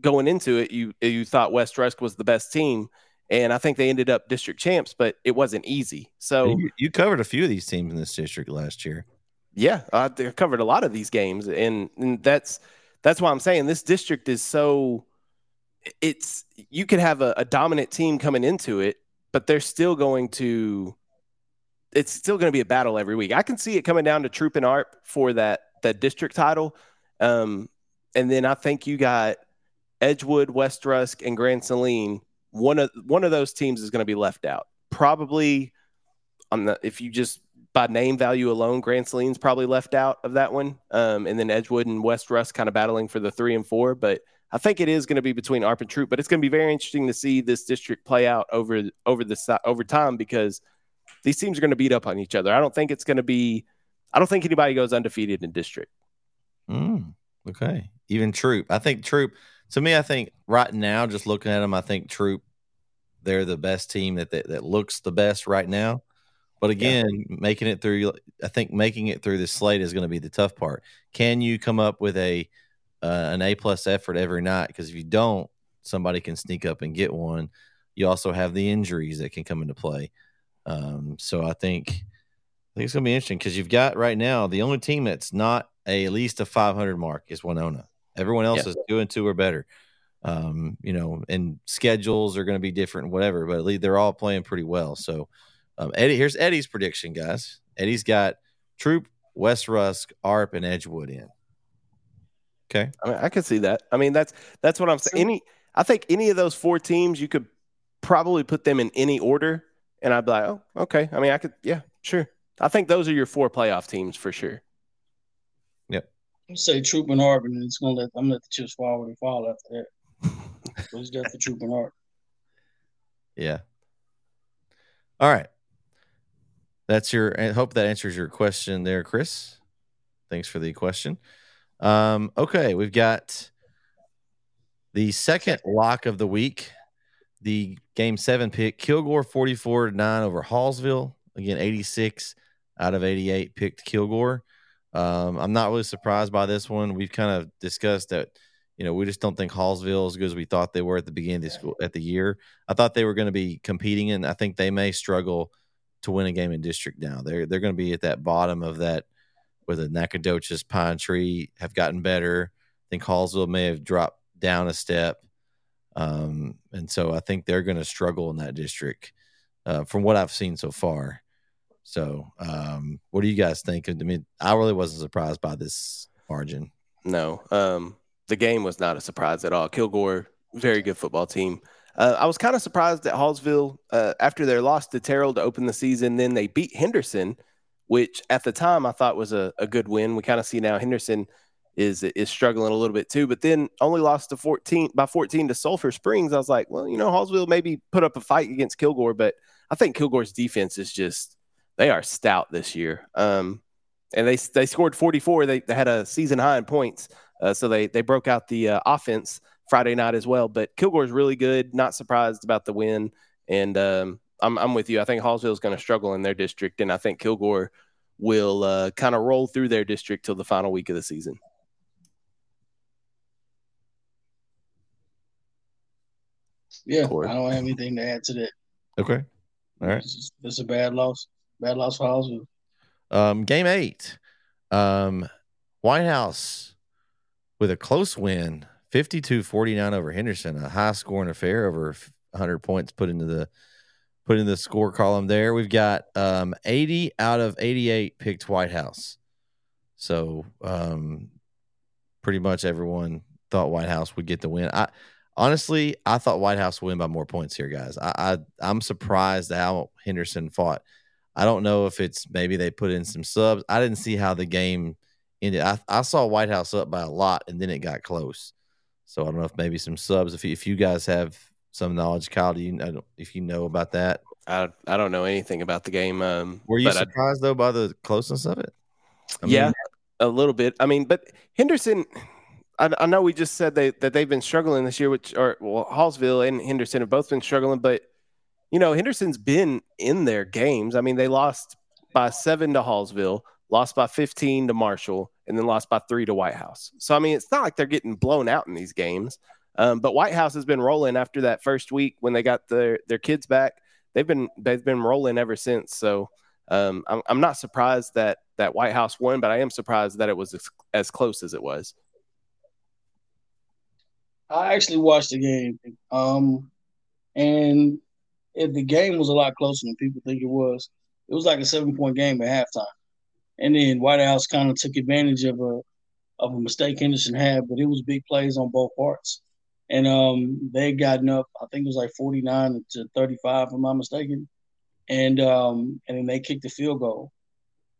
going into it, you you thought West Rusk was the best team, and I think they ended up district champs, but it wasn't easy. So
you, you covered a few of these teams in this district last year.
yeah, I I covered a lot of these games, and, and that's that's why I'm saying this district is so. It's you could have a, a dominant team coming into it, but they're still going to. It's still going to be a battle every week. I can see it coming down to Troup and Arp for that that district title, um, and then I think you got Edgewood, West Rusk, and Grand Saline. One of one of those teams is going to be left out. Probably, on the if you just by name value alone, Grand Saline's probably left out of that one. Um, and then Edgewood and West Rusk kind of battling for the three and four. But I think it is going to be between ARP and Troup. But it's going to be very interesting to see this district play out over over the over time because these teams are going to beat up on each other. I don't think it's going to be. I don't think anybody goes undefeated in district.
Mm, okay. Even Troup. I think Troup, to me, I think right now, just looking at them, I think Troup, they're the best team that, that, that looks the best right now. But again, making it through, I think making it through this slate is going to be the tough part. Can you come up with a uh, an A plus effort every night? Because if you don't, somebody can sneak up and get one. You also have the injuries that can come into play. Um, so I think I think it's going to be interesting because you've got right now the only team that's not a at least a 500 mark is Winona. Everyone else
Yeah.
is two and two or better. Um, you know, and schedules are going to be different, whatever. But at least they're all playing pretty well. So, um, Eddie, here's Eddie's prediction, guys. Eddie's got Troup, West Rusk, Arp, and Edgewood in. Okay.
I mean, I could see that. I mean, that's that's what I'm saying. Any, I think any of those four teams, you could probably put them in any order, and I'd be like, oh, okay. I mean, I could, yeah, sure. I think those are your four playoff teams for sure.
Say Troup and Arp, and it's gonna let I'm gonna let the chips fall where they fall after that. he's got the Troup and Arp.
Yeah. All right. That's your. I hope that answers your question there, Chris. Thanks for the question. Um, okay, we've got the second lock of the week. The game seven pick Kilgore 44 to 9 over Hallsville. Again, 86 out of 88 picked Kilgore. Um, I'm not really surprised by this one. We've kind of discussed that, you know, we just don't think Hallsville is as good as we thought they were at the beginning of the school at the year. I thought they were going to be competing, and I think they may struggle to win a game in district now. They're they're going to be at that bottom of that where the Nacogdoches Pine Tree have gotten better. I think Hallsville may have dropped down a step. Um, and so I think they're going to struggle in that district uh, from what I've seen so far. So, um, what do you guys think? I mean, I really wasn't surprised by this margin.
No, um, the game was not a surprise at all. Kilgore, very good football team. Uh, I was kind of surprised at Hallsville uh, after their loss to Terrell to open the season. Then they beat Henderson, which at the time I thought was a, a good win. We kind of see now Henderson is is struggling a little bit too, but then only lost to 14 by 14 to Sulphur Springs. I was like, well, you know, Hallsville maybe put up a fight against Kilgore, but I think Kilgore's defense is just they are stout this year. Um, and they they scored 44. They, they had a season high in points, uh, so they they broke out the uh, offense Friday night as well. But Kilgore's really good. Not surprised about the win, and um, I'm I'm with you. I think Hallsville is going to struggle in their district, and I think Kilgore will uh, kind of roll through their district till the final week of the season.
Yeah,
Corey.
I don't have anything to add to that.
Okay. All right.
It's, just- it's a bad loss. Bad loss for Hallsville.
Um, game eight. Um, Whitehouse with a close win, 52-49 over Henderson, a high scoring affair over 100 points put into the put in the score column there. We've got um 80 out of 88 picked Whitehouse. So, um pretty much everyone thought Whitehouse would get the win. I honestly, I thought Whitehouse would win by more points here, guys. I, I I'm surprised how Henderson fought. I don't know if it's maybe they put in some subs. I didn't see how the game ended. I, I saw Whitehouse up by a lot and then it got close. So I don't know if maybe some subs. If you, if you guys have some knowledge, Kyle, do you if you know about that?
I I don't know anything about the game. Um,
Were you
but I-
surprised though by the closeness of it? I
yeah,
mean,
a little bit. I mean, but Henderson, I, I know we just said they, that they've been struggling this year, which or well, Hallsville and Henderson have both been struggling, but you know, Henderson's been in their games. I mean, they lost by seven to Hallsville, lost by 15 to Marshall, and then lost by three to Whitehouse. So, I mean, it's not like they're getting blown out in these games. Um, but Whitehouse has been rolling after that first week when they got their, their kids back. They've been they've been rolling ever since. So um, I'm, I'm not surprised that that Whitehouse won, but I am surprised that it was as, as close as it was.
I actually watched the game, um, and it, the game was a lot closer than people think it was. It was like a seven point game at halftime, and then Whitehouse kind of took advantage of a of a mistake Henderson had, but it was big plays on both parts, and um, they had gotten up. I think it was like forty nine to thirty five, if I'm not mistaken, and um, and then they kicked the field goal,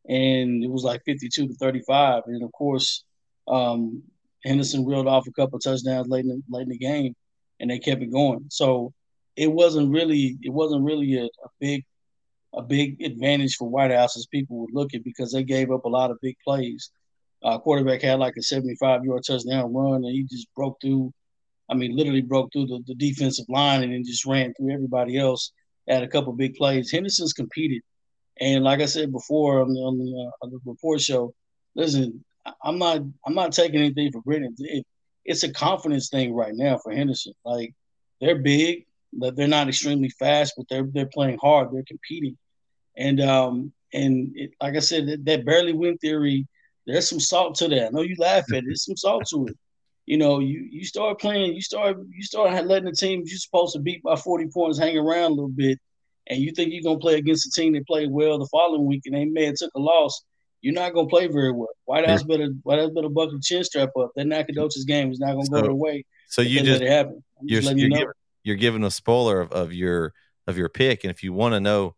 and it was like fifty two to thirty five, and of course. Um, Henderson reeled off a couple of touchdowns late in late in the game, and they kept it going. So it wasn't really it wasn't really a, a big a big advantage for Whitehouse as people would look at because they gave up a lot of big plays. Uh, quarterback had like a 75 yard touchdown run, and he just broke through. I mean, literally broke through the, the defensive line and then just ran through everybody else. Had a couple big plays. Henderson's competed, and like I said before on the, on the, uh, on the report show, listen, I'm not I'm not taking anything for granted. It, it's a confidence thing right now for Henderson. Like they're big, but they're not extremely fast, but they're they're playing hard. They're competing, and um and it, like I said, that, that barely win theory. There's some salt to that. I know you laugh at it. There's some salt to it. You know, you you start playing, you start you start letting the team you're supposed to beat by 40 points hang around a little bit, and you think you're gonna play against a team that played well the following week and they may have took a loss you're not gonna play very well. Whitehouse better Whitehouse better buckle chin strap up. That Nacogdoches game is not gonna
So-
go their way.
so you just
just letting
you're,
you know.
You're giving a spoiler of, of your of your pick, and if you want to know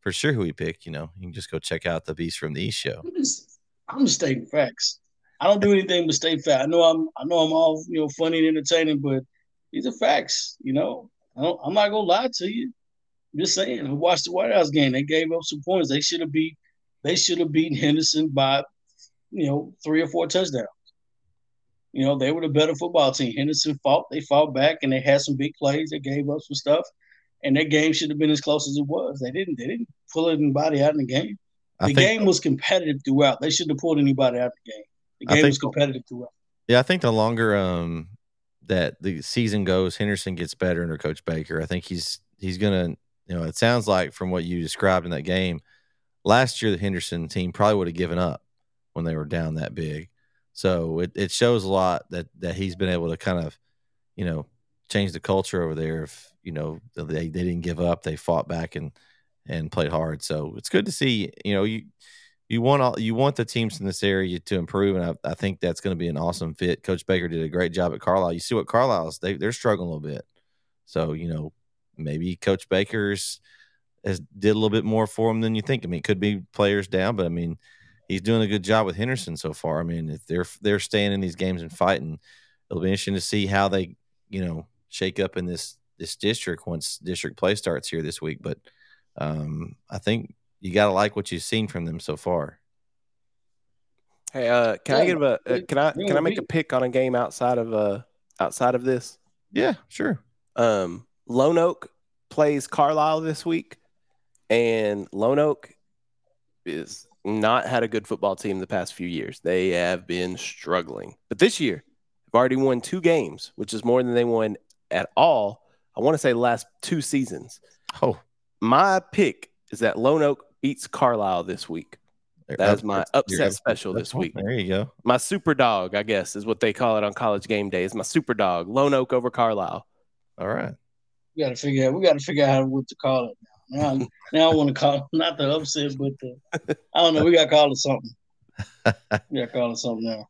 for sure who he picked, you know, you can just go check out the Beast from the East show.
I'm just, I'm just stating facts. I don't do anything but state facts. I know I'm I know I'm all you know funny and entertaining, but these are facts. You know, I don't, I'm not gonna lie to you. I'm just saying. I watched the Whitehouse game. They gave up some points. They should have beat. They should have beaten Henderson by, you know, three or four touchdowns. You know, they were the better football team. Henderson fought. They fought back, and they had some big plays. They gave up some stuff, and that game should have been as close as it was. They didn't. They didn't pull anybody out in the game. The
think
game was competitive throughout. They shouldn't have pulled anybody out of the game. The game
think-
was competitive throughout.
Yeah, I think the longer um that the season goes, Henderson gets better under Coach Baker. I think he's he's gonna you know, it sounds like from what you described in that game, last year the Henderson team probably would have given up when they were down that big. So it, it shows a lot that that he's been able to kind of, you know, change the culture over there. If you know they, they didn't give up, they fought back and and played hard. So it's good to see. You know, you you want all you want the teams in this area to improve, and I, I think that's going to be an awesome fit. Coach Baker did a great job at Carlisle. You see what Carlisle's they they're struggling a little bit, so you know maybe Coach Baker's has did a little bit more for them than you think. I mean, it could be players down, but I mean he's doing a good job with Henderson so far. I mean, if they're they're staying in these games and fighting, it'll be interesting to see how they you know shake up in this this district once district play starts here this week. But um, I think you got to like what you've seen from them so far.
Hey, uh, can I
Yeah,
give a uh, can I can I make a pick on a game outside of uh outside of this?
Yeah, sure.
Um, Lone Oak plays Carlisle this week, and Lone Oak is not had a good football team the past few years. They have been struggling, but this year they've already won two games, which is more than they won at all. I want to say the last two seasons.
Oh,
My pick is that Lone Oak beats Carlisle this week. That is my upset special this week.
There you go.
My super dog, I guess, is what they call it on college game days. My super dog, Lone Oak over Carlisle.
All right.
We got to figure out. We got to figure out what to call it now. Now, I want to call not the upset, but the I don't know. We got to call it something. We got to call it something now.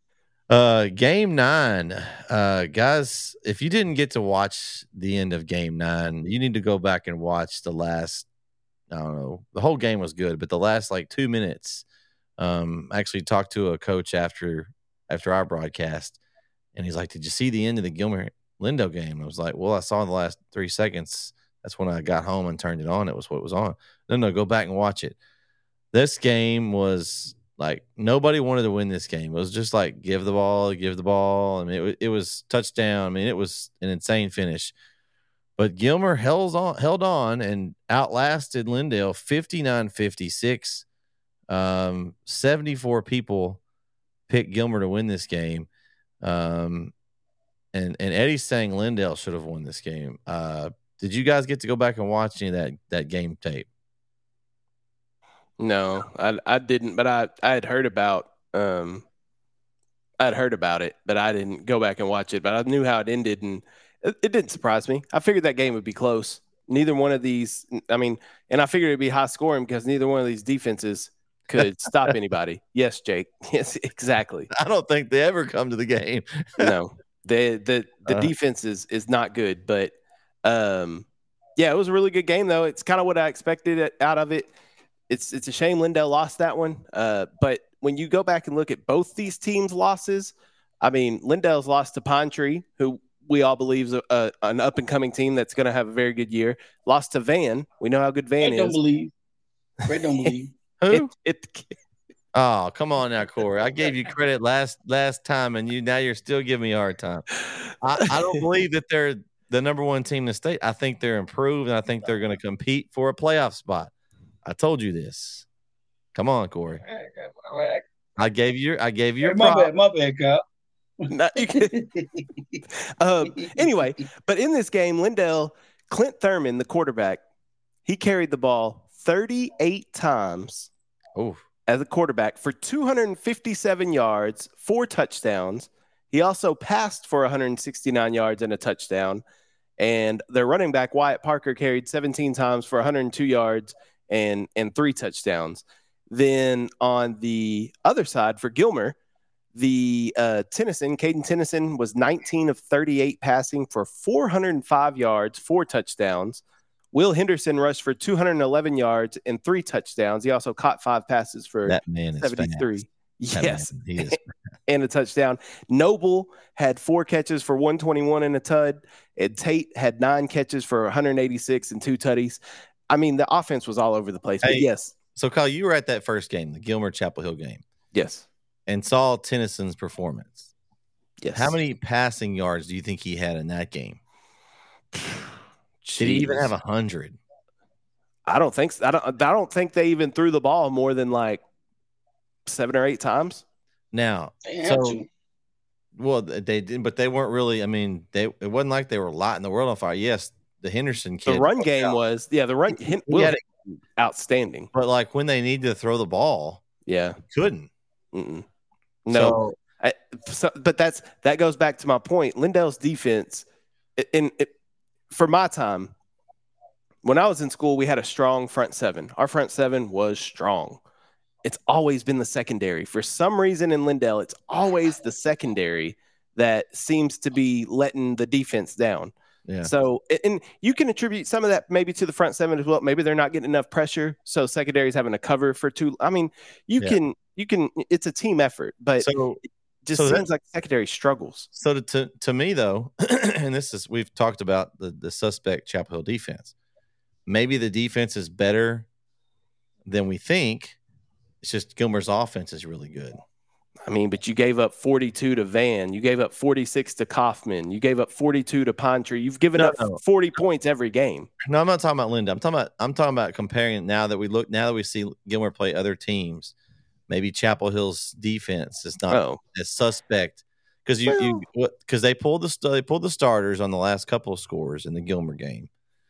Uh, game nine, uh, guys. If you didn't get to watch the end of game nine, you need to go back and watch the last. I don't know. The whole game was good, but the last like two minutes. Um, I actually talked to a coach after after our broadcast, And he's like, Did you see the end of the Gilmer Lindale game? I was like, Well, I saw the last three seconds. That's when I got home and turned it on. It was what was on. No, no, go back and watch it. This game was like nobody wanted to win this game. It was just like give the ball, give the ball. I mean, it, it was touchdown. I mean, it was an insane finish. But Gilmer held on, held on and outlasted Lindale 59 56. Um, 74 people picked Gilmer to win this game. Um, and, and Eddie's saying Lindale should have won this game. Uh, did you guys get to go back and watch any of that, that game tape?
No, I I didn't, but I I had heard about um I'd heard about it, but I didn't go back and watch it. But I knew how it ended, and it, it didn't surprise me. I figured that game would be close. Neither one of these, I mean, and I figured it'd be high scoring because neither one of these defenses could stop anybody. Yes, Jake. Yes, exactly.
I don't think they ever come to the game.
no, the the the uh, defense is is not good, but um, yeah, it was a really good game though. It's kind of what I expected out of it it's it's a shame Lindale lost that one. Uh, but when you go back and look at both these teams' losses, I mean, Lindale's lost to Pine Tree, who we all believe is a, a, an up and coming team that's going to have a very good year. Lost to Van. We know how good Van
is. Don't believe. Ray don't believe.
Who? It, it, oh, come on now, Corey. I gave you credit last last time, and you now you're still giving me a hard time. I, I don't believe that they're the number one team in the state. I think they're improved, and I think they're going to compete for a playoff spot. I told you this. Come on, Corey. I gave you. I gave you.
Hey, my bad. My bad, Kyle.
um, anyway, but in this game, Lindale Clint Thurman, the quarterback, he carried the ball 38 times
Oof.
as a quarterback for 257 yards, four touchdowns. He also passed for 169 yards and a touchdown. And their running back, Wyatt Parker, carried 17 times for 102 yards and and three touchdowns. Then on the other side for Gilmer, the uh, Tennyson, Caden Tennyson was 19 of 38 passing for 405 yards, four touchdowns. Will Henderson rushed for 211 yards and three touchdowns. He also caught five passes for
that man 73.
Yes, and a touchdown. Noble had four catches for 121 and a tud. And Tate had nine catches for 186 and two tutties. I mean, the offense was all over the place. But hey, yes.
So, Kyle, you were at that first game, the Gilmer Chapel Hill game.
Yes.
And saw Tennyson's performance.
Yes.
How many passing yards do you think he had in that game? Did he even have a hundred?
I don't think so. I don't. I don't think they even threw the ball more than like seven or eight times.
Now, so well, they did, but they weren't really. I mean, they it wasn't like they were lighting the world on fire. Yes, the Henderson kid.
The run game out. was yeah, the run he, he outstanding.
But like when they need to throw the ball,
yeah,
couldn't.
Mm-mm. No, so, I, so, but that's that goes back to my point. Lindale's defense, in, in for my time, when I was in school, we had a strong front seven. Our front seven was strong. It's always been the secondary. For some reason in Lindale, it's always the secondary that seems to be letting the defense down.
Yeah.
So, and you can attribute some of that maybe to the front seven as well. Maybe they're not getting enough pressure, so secondary's having to cover for two. I mean, you yeah. can, you can. It's a team effort, but so, it just so seems that, like secondary struggles.
So to, to to me though, and this is we've talked about the the suspect Chapel Hill defense. Maybe the defense is better than we think. It's just Gilmer's offense is really good.
I mean, but you gave up 42 to Van. You gave up 46 to Kaufman. You gave up 42 to Pine Tree. You've given no, up no. 40 points every game.
No, I'm not talking about Linda. I'm talking about I'm talking about comparing now that we look now that we see Gilmer play other teams. Maybe Chapel Hill's defense is not oh. as suspect because you because they pulled the they pulled the starters on the last couple of scores in the Gilmer game.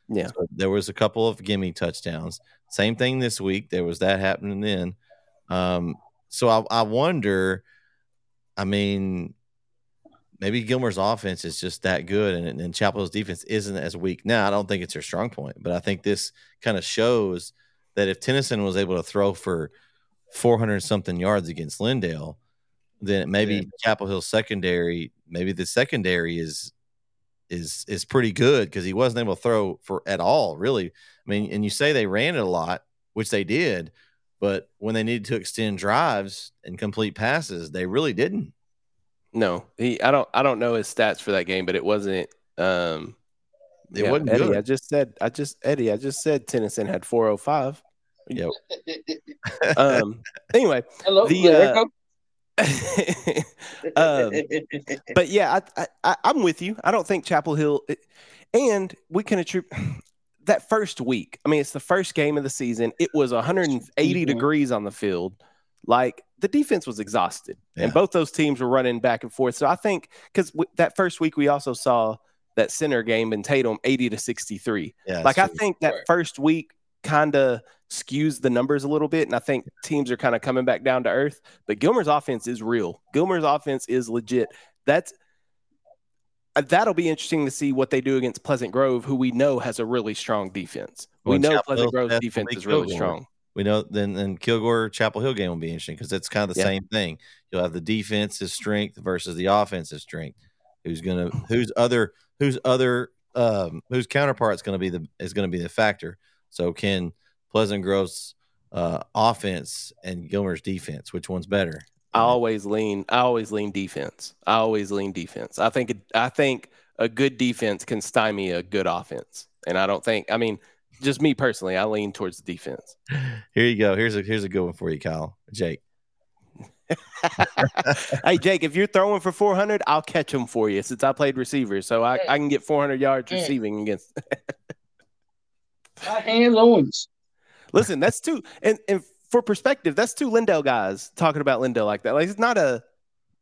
Yeah, so
there was a couple of gimme touchdowns. Same thing this week. There was that happening then. Um, so I, I wonder. I mean, maybe Gilmer's offense is just that good, and, and Chapel's defense isn't as weak. Now, I don't think it's their strong point, but I think this kind of shows that if Tennyson was able to throw for 400 something yards against Lindale, then maybe yeah. Chapel Hill secondary, maybe the secondary is is is pretty good because he wasn't able to throw for at all, really. I mean, and you say they ran it a lot, which they did, but when they needed to extend drives and complete passes, they really didn't.
No, he. I don't. I don't know his stats for that game, but it wasn't. Um,
It
yeah,
wasn't
Eddie.
good.
I just said. I just Eddie. I just said Tennyson had 405.
Yep.
Um. anyway,
Hello,
The, uh, um, but yeah, I, I, I'm with you. I don't think Chapel Hill, and we can attribute that first week. I mean, it's the first game of the season. It was 180
Mhm.
degrees on the field. Like the defense was exhausted,
Yeah.
and both those teams were running back and forth. So I think because that first week we also saw that center game in Tatum 80 to 63
Yeah.
like I think that first week kind of skews the numbers a little bit, and I think teams are kind of coming back down to earth. But Gilmer's offense is real. Gilmer's offense is legit. That's that'll be interesting to see what they do against Pleasant Grove, who we know has a really strong defense.
Well,
we know
Chapel
Pleasant Grove's defense is really
Kilgore.
strong.
we know then then Kilgore Chapel Hill game will be interesting because it's kind of the
Yeah.
same thing. You'll have the defensive strength versus the offensive strength. Who's gonna who's other who's other um whose counterpart's gonna be the is gonna be the factor. So can Pleasant Grove's uh offense and Gilmer's defense, which one's better?
I mm-hmm. always lean. I always lean defense. I always lean defense. I think. I think a good defense can stymie a good offense, and I don't think. I mean, just me personally, I lean towards the defense.
Here you go. Here's a here's a good one for you, Kyle. Jake.
hey Jake, if you're throwing for 400, I'll catch them for you since I played receiver, so I, I can get 400 yards receiving against.
Hot hands Owens.
Listen, that's two, and and for perspective, that's two Lindale guys talking about Lindale like that. Like it's not a,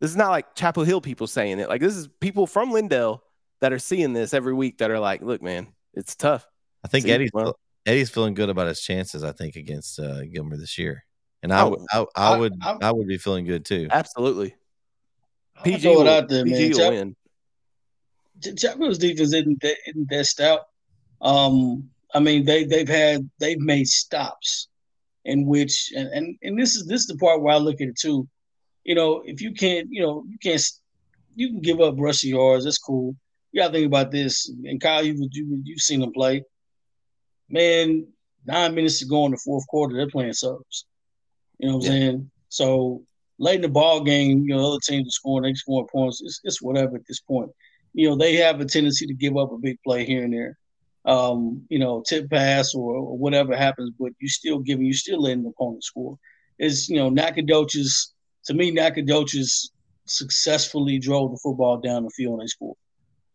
this is not like Chapel Hill people saying it. Like this is people from Lindale that are seeing this every week that are like, look, man, it's tough.
I think
See,
Eddie's
well-
Eddie's feeling good about his chances. I think against uh, Gilmer this year, and I
Oh,
would I, I
I-
would
I'm-
I would be feeling good too.
Absolutely,
I'll
PG will,
out there,
PG
man.
will
Chap-
win.
Ch- Chapel Hill's defense isn't that, isn't that stout. Um, I mean, they they've had they've made stops in which and, and and this is this is the part where I look at it too. You know, if you can't, you know, you can't you can give up rushing yards, that's cool. You gotta think about this. And Kyle, you you you've seen them play. Man, nine minutes to go in the fourth quarter, they're playing subs. You know what I'm
Yeah.
saying? So late in the ball game, you know, other teams are scoring, they scoring points. It's, it's whatever at this point. You know, they have a tendency to give up a big play here and there. Um, you know, tip pass or, or whatever happens, but you still giving, you still letting the opponent score. It's you know, Nacogdoches. To me, Nacogdoches successfully drove the football down the field and they scored.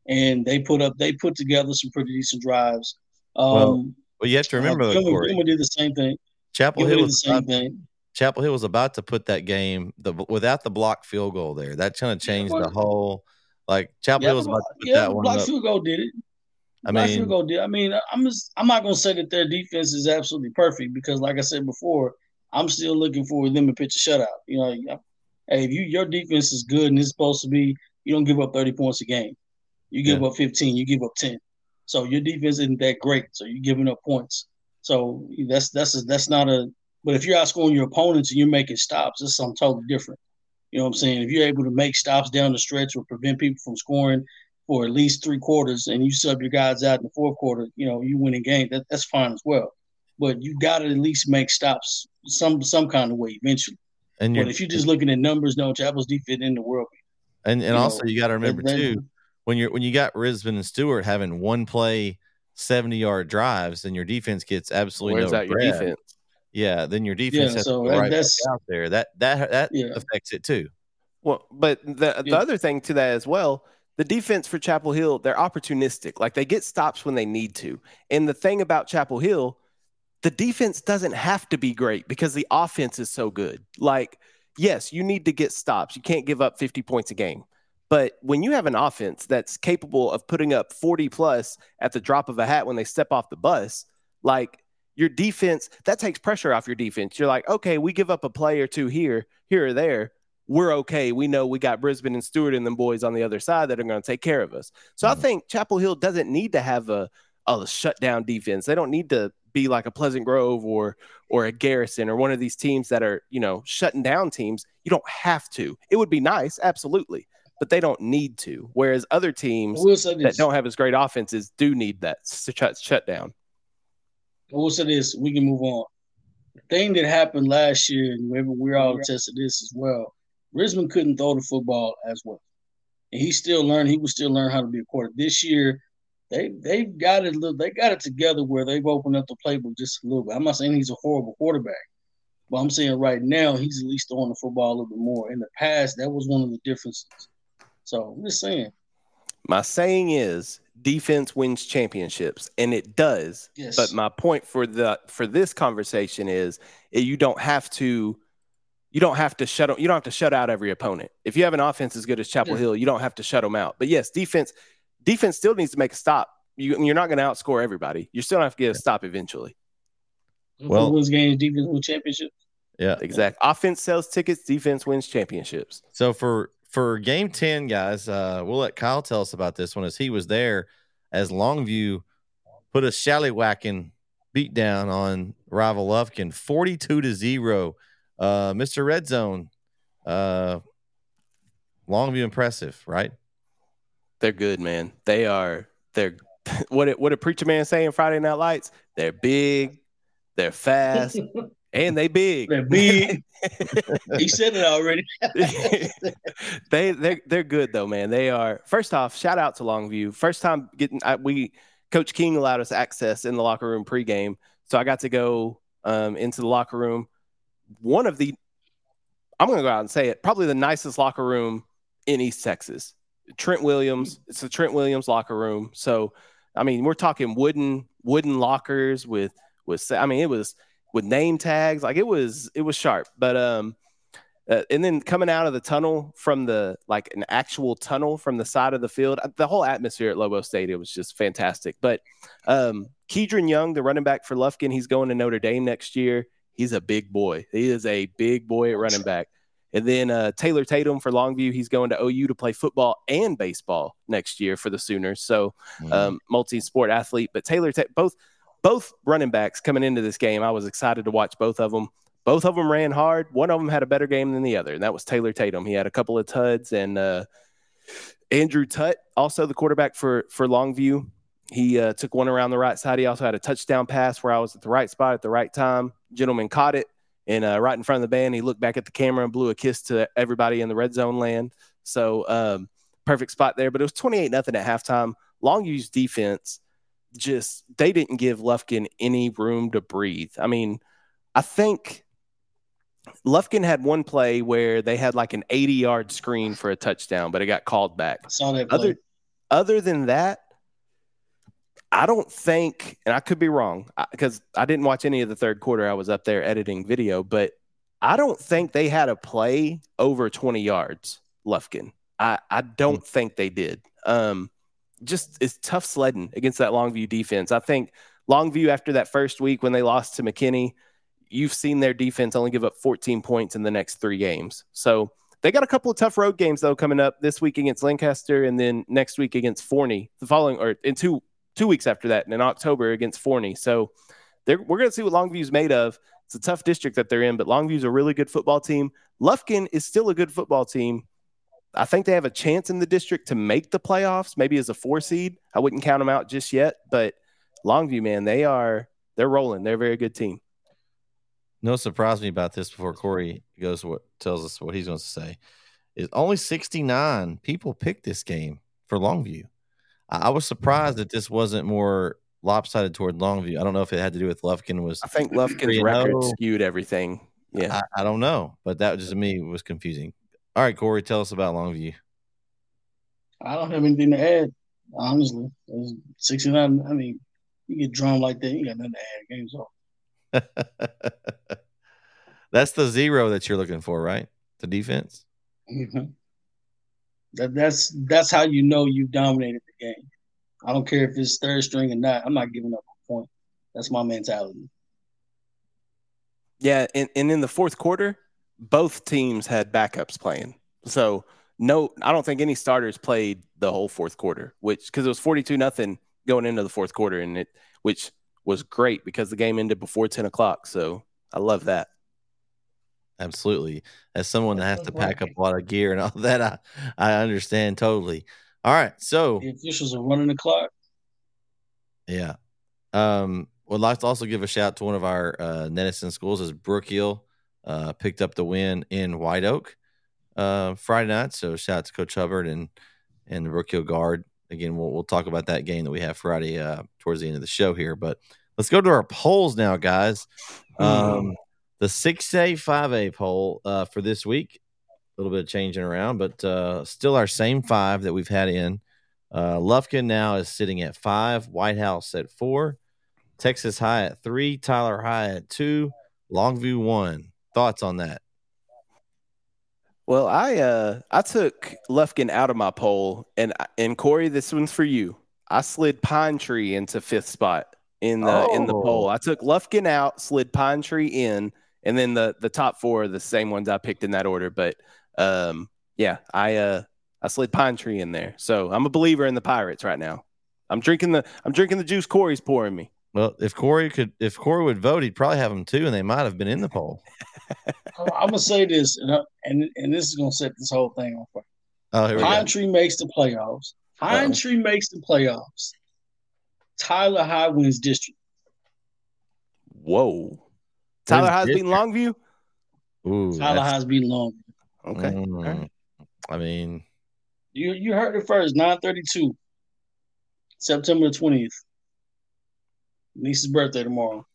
And they put up, they put together some pretty decent drives. Um,
Well, Well, you have to remember
uh, Gilmer, Gilmer did the same thing.
Chapel Hill
did the
was
same
about,
thing.
Chapel Hill was about to put that game the without the block field goal there. That kind of changed the whole. Like Chapel
Yeah,
Hill was about to put
yeah,
that one
block
up.
field goal did it.
I
Black
mean,
did. I mean, I'm just, I'm not gonna say that their defense is absolutely perfect because, like I said before, I'm still looking for them to pitch a shutout. You know, hey, if you your defense is good and it's supposed to be, you don't give up 30 points a game. You give
Yeah.
up 15, you give up 10. So your defense isn't that great. So you're giving up points. So that's that's a, that's not a. But if you're outscoring your opponents and you're making stops, it's something totally different. You know what I'm saying? If you're able to make stops down the stretch or prevent people from scoring for at least three quarters and you sub your guys out in the fourth quarter, you know, you win a game, that, that's fine as well. But you got to at least make stops some some kind of way eventually.
and
But if you're just looking at numbers, no, Chapel's defense in the world.
and and
you
also
know,
you got to remember
they-
too when you're when you got Brisbon and Stewart having one play, seventy yard drives, and your defense gets absolutely no
out your defense?
Yeah, then your defense
Yeah,
has
so
to go
that-
right back
that's-
out there. That that that
Yeah.
affects it too.
Well, but the the
Yeah.
other thing to that as well, the defense for Chapel Hill, they're opportunistic. Like they get stops when they need to. And the thing about Chapel Hill, the defense doesn't have to be great because the offense is so good. Like, yes, you need to get stops. You can't give up 50 points a game. But when you have an offense that's capable of putting up 40 plus at the drop of a hat when they step off the bus, like your defense, that takes pressure off your defense. You're like, okay, we give up a play or two here, here or there we're okay. We know we got Brisbon and Stewart and them boys on the other side that are going to take care of us. So I
Mhm.
think Chapel Hill doesn't need to have a a shutdown defense. They don't need to be like a Pleasant Grove or or a Garrison or one of these teams that are you know shutting down teams. You don't have to. It would be nice, absolutely, but they don't need to. Whereas other teams that don't have as great offenses do need that shut shut down.
I will say this. We can move on. The thing that happened last year, and maybe we all attested this as well. Risman couldn't throw the football as well. and he still learning. He was still learning how to be a quarterback. This year, they they've got it. They got it together where they've opened up the playbook just a little bit. I'm not saying he's a horrible quarterback, but I'm saying right now he's at least throwing the football a little bit more. In the past, that was one of the differences. So I'm just saying.
My saying is defense wins championships, and it does.
Yes.
But my point for the for this conversation is eh, you don't have to you don't have to shut you don't have to shut out every opponent. If you have an offense as good as Chapel
Yeah.
Hill, you don't have to shut them out. But yes, defense defense still needs to make a stop. You, you're not going to outscore everybody. You're still going to have to get a stop eventually.
Well-
Who wins games, defense wins championships.
Yeah.
Exact. Offense sells tickets. Defense wins championships.
So for for game 10, guys, uh, we'll let Kyle tell us about this one as he was there as Longview put a shallywhacking beat down on rival Lufkin 42 to 0. Uh, Mr. Red Zone, uh, Longview impressive, right?
They're good, man. They are. They're what it, what a preacher man saying Friday Night Lights. They're big. They're fast. and they big.
They're big. he said it already.
they they they're good though, man. They are. First off, shout out to Longview. First time getting I, we Coach King allowed us access in the locker room pregame, so I got to go um, into the locker room. One of the I'm going to go out and say it, probably the nicest locker room in East Texas. Trent Williams. It's the Trent Williams locker room. So, I mean, we're talking wooden wooden lockers with with. I mean, it was with name tags. Like it was it was sharp. But um, uh, and then coming out of the tunnel from the like an actual tunnel from the side of the field, uh, the whole atmosphere at Lobo Stadium was just fantastic. But um, Kedren Young, the running back for Lufkin, he's going to Notre Dame next year. He's a big boy. He is a big boy at running back. And then uh, Taylor Tatum for Longview, he's going to OU to play football and baseball next year for the Sooners. So um, multi-sport athlete. But Taylor, Ta- both both running backs coming into this game, I was excited to watch both of them. Both of them ran hard. One of them had a better game than the other, and that was Taylor Tatum. He had a couple of tuds, and uh, Andrew Tutt, also the quarterback for for Longview, he uh, took one around the right side. He also had a touchdown pass where I was at the right spot at the right time. Gentleman caught it, and uh, right in front of the band, he looked back at the camera and blew a kiss to everybody in the red zone land. So um, perfect spot there. But it was twenty eight nothing at halftime. Longview's defense just they didn't give Lufkin any room to breathe. I mean, I think Lufkin had one play where they had like an 80 yard screen for a touchdown, but it got called back.
I saw that play.
Other other than that, I don't think, and I could be wrong because I didn't watch any of the third quarter. I was up there editing video, but I don't think they had a play over 20 yards, Lufkin. I, I don't think they did. Um, just it's tough sledding against that Longview defense. I think Longview after that first week when they lost to McKinney, you've seen their defense only give up 14 points in the next three games. So they got a couple of tough road games though coming up this week against Lancaster and then next week against Forney. The following or in two two weeks after that in October against Forney. So we're going to see what Longview's made of. It's a tough district that they're in, but Longview's a really good football team. Lufkin is still a good football team. I think they have a chance in the district to make the playoffs, maybe as a four seed. I wouldn't count them out just yet, but Longview, man, they are they're rolling. They're a very good team.
No surprise me about this before Corey goes what tells us what he's going to say. Is only 69 people picked this game for Longview. I, I was surprised that this wasn't more lopsided toward Longview. I don't know if it had to do with Lufkin was
I think Lufkin's
3-0.
record skewed everything. Yeah.
I, I don't know, but that just to me was confusing. All right, Corey, tell us about Longview.
I don't have anything to add, honestly. It was 69. I mean, you get drawn like that, you got nothing to add. Game's off.
That's the zero that you're looking for, right? The defense.
Mhm. That, that's that's how you know you dominated the game. I don't care if it's third string or not. I'm not giving up a point. That's my mentality.
Yeah, and, and in the fourth quarter, both teams had backups playing. So no, I don't think any starters played the whole fourth quarter, which because it was forty two nothing going into the fourth quarter, and it which was great because the game ended before ten o'clock. So I love that.
Absolutely. As someone that has to pack up a lot of gear and all that, I, I understand totally. All right. So
The officials are running the clock.
Yeah. Um, would like to also give a shout to one of our uh, Nedison schools as Brook Hill uh, picked up the win in White Oak uh, Friday night. So shout out to Coach Hubbard and and the Brook Hill guard. Again, we'll we'll talk about that game that we have Friday uh, towards the end of the show here. But let's go to our polls now, guys. Um, the six A five A poll uh, for this week. Little bit of changing around, but uh, still our same five that we've had in. Uh, Lufkin now is sitting at five, Whitehouse at four, Texas High at three, Tyler High at two, Longview one. Thoughts on that?
Well, I uh I took Lufkin out of my poll, and and Corey, this one's for you. I slid Pine Tree into fifth spot in the in the
Oh.
poll. I took Lufkin out, slid Pine Tree in, and then the the top four are the same ones I picked in that order. But um, yeah, I uh I slid Pine Tree in there, so I'm a believer in the Pirates right now. I'm drinking the I'm drinking the juice Corey's pouring me.
Well, if Corey could, if Corey would vote, he'd probably have them too, and they might have been in the poll.
I'm, I'm gonna say this, and, I- and and this is gonna set this whole thing on fire.
Oh, here we
Pine
go.
Tree makes the playoffs. Pine
Uh-oh.
Tree makes the playoffs. Tyler High wins district.
Whoa, Tyler
Where's
High's
District?
beating Longview.
Ooh,
Tyler
that's-
High's beating long.
Okay,
Mm,
all right.
I mean,
You you heard it first. Nine thirty two. September twentieth. Niece's birthday tomorrow.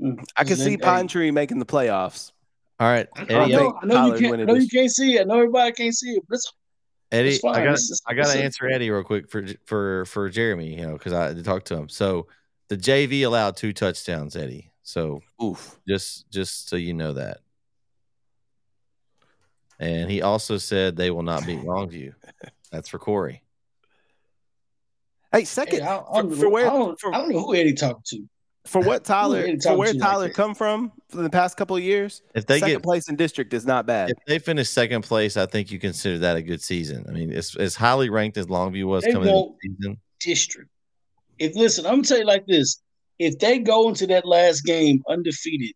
Mm.
I can see
Hey,
Pine Tree making the playoffs.
all right,
I,
Eddie.
I know, I know
Tyler's
you can't. I know you can't see it. I know everybody can't see it, but it's,
Eddie,
it's fine.
I got
It's- it's-
I got
it's
to answer Eddie real quick for for for Jeremy, you know, because I talked to talk to him. So the JV allowed two touchdowns, Eddie. So
Oof.
just just so you know that. And he also said they will not beat Longview. That's for Corey.
Hey,
Hey,
second
I, I,
for,
know-
for where
I, don't,
for,
I don't know who Eddie talking to.
for what Tyler for where
to you like
Tyler come from for the past couple of years.
If they
second
get
place in district is not bad.
if they finish second place, I think you consider that a good season. I mean, it's as highly ranked as Longview was
They
coming into the season.
District. If listen, I'm gonna tell you like this: if they go into that last game undefeated,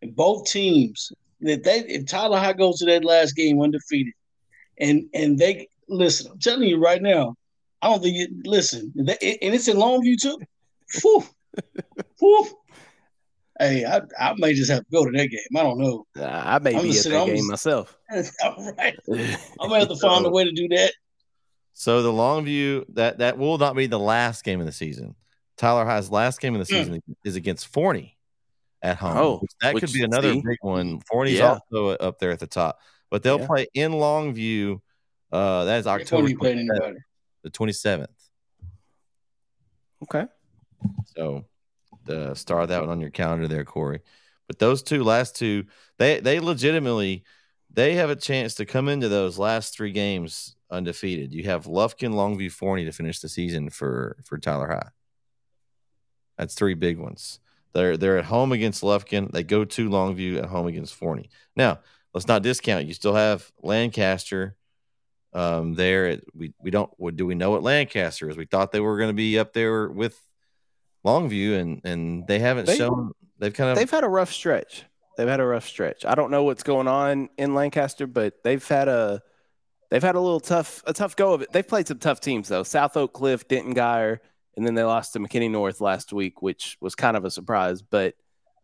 and both teams, if they if Tyler High goes to that last game undefeated, and and they listen, I'm telling you right now, I don't think you listen, they, and it's in Longview too. Whew. Whew. Hey, I, I may just have to go to that game. I don't know.
Nah, I may
I'm
be at
just-
that
I'm
game
just-
myself.
All right. I'm gonna have to find a way to do that.
So the Longview that that will not be the last game of the season. Tyler High's last game of the
Hmm.
season is against Forney at home.
Oh,
that could be another
see?
big one. Forney's
Yeah.
also up there at the top, but they'll
Yeah.
play in Longview. Uh, that is October
October
27th, the twenty seventh.
Okay.
So uh, star that one on your calendar there, Corey. But those two last two, they they legitimately they have a chance to come into those last three games undefeated. You have Lufkin, Longview, Forney to finish the season for for Tyler High. That's three big ones. They're they're at home against Lufkin. They go to Longview at home against Forney. Now let's not discount. You still have Lancaster. Um, there we we don't. Do we know what Lancaster is? We thought they were going to be up there with Longview, and and they haven't
They-
shown. They've kind of
They've had a rough stretch. They've had a rough stretch. I don't know what's going on in Lancaster, but they've had a they've had a little tough a tough go of it. They've played some tough teams though. South Oak Cliff, Denton Guyer, and then they lost to McKinney North last week, which was kind of a surprise. But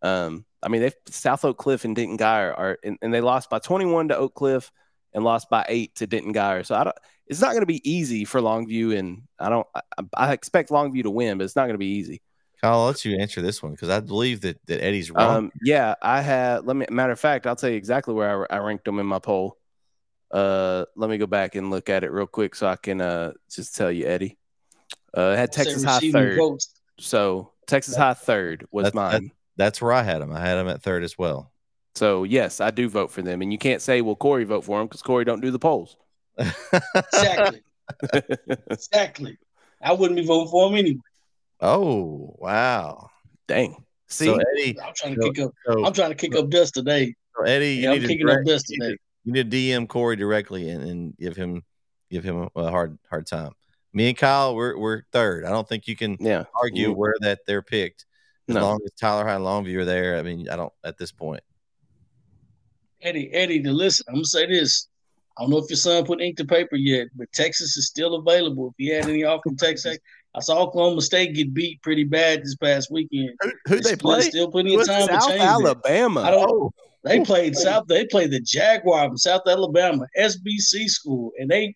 um, I mean, they South Oak Cliff and Denton Guyer are, and, and they lost by 21 to Oak Cliff and lost by eight to Denton Guyer. So I don't. It's not going to be easy for Longview, and I don't. I, I expect Longview to win, but it's not going to be easy.
Kyle. I'll let you answer this one because I believe that that Eddie's wrong.
Um, yeah, I had. Let me. Matter of fact, I'll tell you exactly where I, I ranked them in my poll. Uh, let me go back and look at it real quick so I can uh just tell you, Eddie. Uh, I had Texas High third,
votes.
so Texas High third was
That's-
mine.
That's where I had him. I had him at third as well.
So yes, I do vote for them, and you can't say, "Well, Corey vote for him" because Corey don't do the polls.
Exactly. exactly. I wouldn't be voting for him anyway.
oh wow!
Dang. See,
So Eddie,
I'm trying to
So-
kick up.
so,
I'm trying to kick up dust today.
so Eddie, you
Yeah, I'm
need to
kicking
direct-
up dust today.
you need to DM Corey directly and, and give him give him a hard hard time. Me and Kyle, we're we're third. I don't think you can
yeah,
argue
You-
where that they're picked. As
No.
long as Tyler High and Longview are there, I mean, I don't at this point.
Eddie, Eddie, to listen, I'm gonna say this. I don't know if your son put ink to paper yet, but Texas is still available. If you had any offer from Texas, I saw Oklahoma State get beat pretty bad this past weekend.
Who they
There's
play?
Still plenty of time to change that.
Alabama.
I don't.
Oh,
They played South. They played the Jaguar from South Alabama, SBC school, and they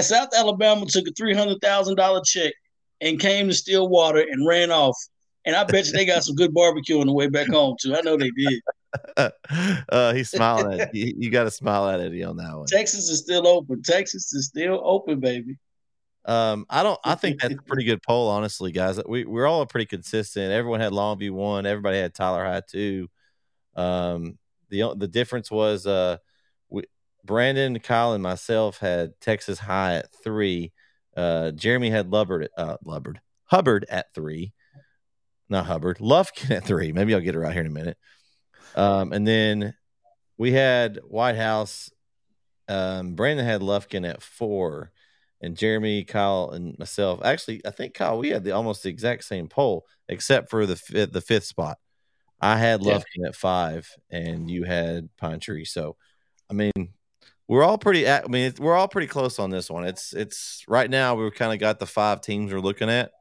South Alabama took a three hundred thousand dollar check and came to Stillwater and ran off. And I bet you they got some good barbecue on the way back home too. I know they did.
uh, he's smiling at you. You got to smile at Eddie on that one.
Texas is still open. Texas is still open, baby.
Um, I don't. I think that's a pretty good poll, honestly, guys. We we're all pretty consistent. Everyone had Longview one. Everybody had Tyler High two. Um, the the difference was uh, Brandon, Kyle, and myself had Texas High at three. Uh, Jeremy had Lubbard, at, uh, Lubbard, Hubbard at three. Not Hubbard, Lufkin at three. Maybe I'll get it right here in a minute. Um, and then we had Whitehouse. Um, Brandon had Lufkin at four and Jeremy, Kyle, and myself. Actually, I think Kyle, we had the almost the exact same poll, except for the fifth, the fifth spot. I had Lufkin yeah. at five, and you had Pine Tree. So, I mean, we're all pretty. I mean, we're all pretty close on this one. It's it's right now we've kind of got the five teams we're looking at,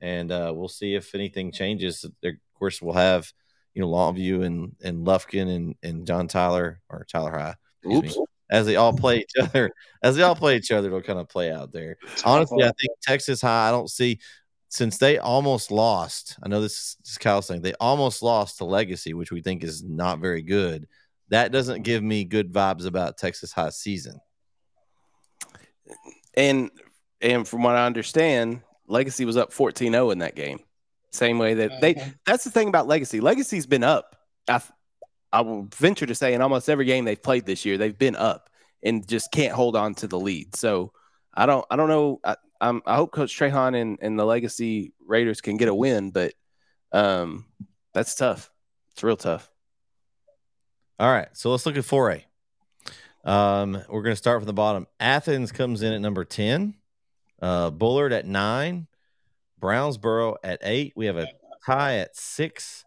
and uh, we'll see if anything changes. Of course, we'll have you know Longview and and Lufkin and and John Tyler or Tyler High. Oops. Me, as they all play each other, as they all play each other, it'll kind of play out there. Honestly, I think Texas High. I don't see since they almost lost. I know this is Kyle saying they almost lost to Legacy, which we think is not very good. That doesn't give me good vibes about Texas High season.
And and from what I understand, Legacy was up 14-0 in that game. Same way that they uh-huh. that's the thing about Legacy. Legacy's been up. I I will venture to say in almost every game they've played this year, they've been up and just can't hold on to the lead. So I don't, I don't know. I, I'm, I hope Coach Trahan and, and the Legacy Raiders can get a win, but um, that's tough. It's real tough.
All right, so let's look at 4A. Um, we're going to start from the bottom. Athens comes in at number 10, uh, Bullard at nine, Brownsboro at eight. We have a tie at six.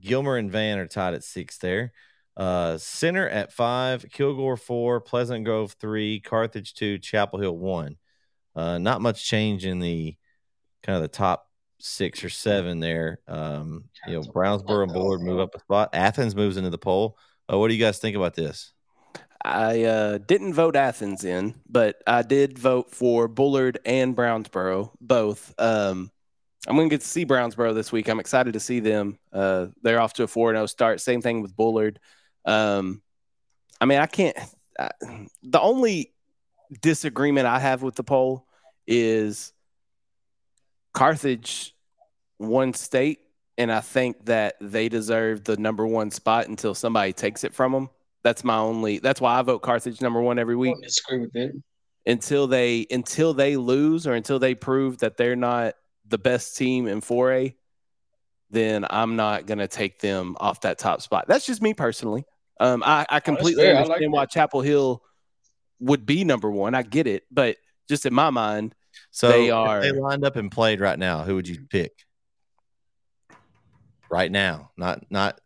Gilmer and Van are tied at six there. Uh, Center at five, Kilgore four, Pleasant Grove three, Carthage two, Chapel Hill one. Uh, not much change in the kind of the top six or seven there. Um, you know, Brownsboro and Bullard move up a spot. Athens moves into the poll. Uh, what do you guys think about this?
I uh, didn't vote Athens in, but I did vote for Bullard and Brownsboro both. Um, I'm going to get to see Brownsboro this week. I'm excited to see them. Uh, they're off to a 4 0 start. Same thing with Bullard. Um, I mean, I can't. I, the only disagreement I have with the poll is Carthage won state, and I think that they deserve the number one spot until somebody takes it from them. That's my only. That's why I vote Carthage number one every week.
I disagree with it.
Until they until they lose or until they prove that they're not the best team in 4A, then I'm not going to take them off that top spot. That's just me personally. Um, I, I completely oh, understand like why Chapel Hill would be number one. I get it, but just in my mind,
so they are they lined up and played right now. Who would you pick? Right now, not not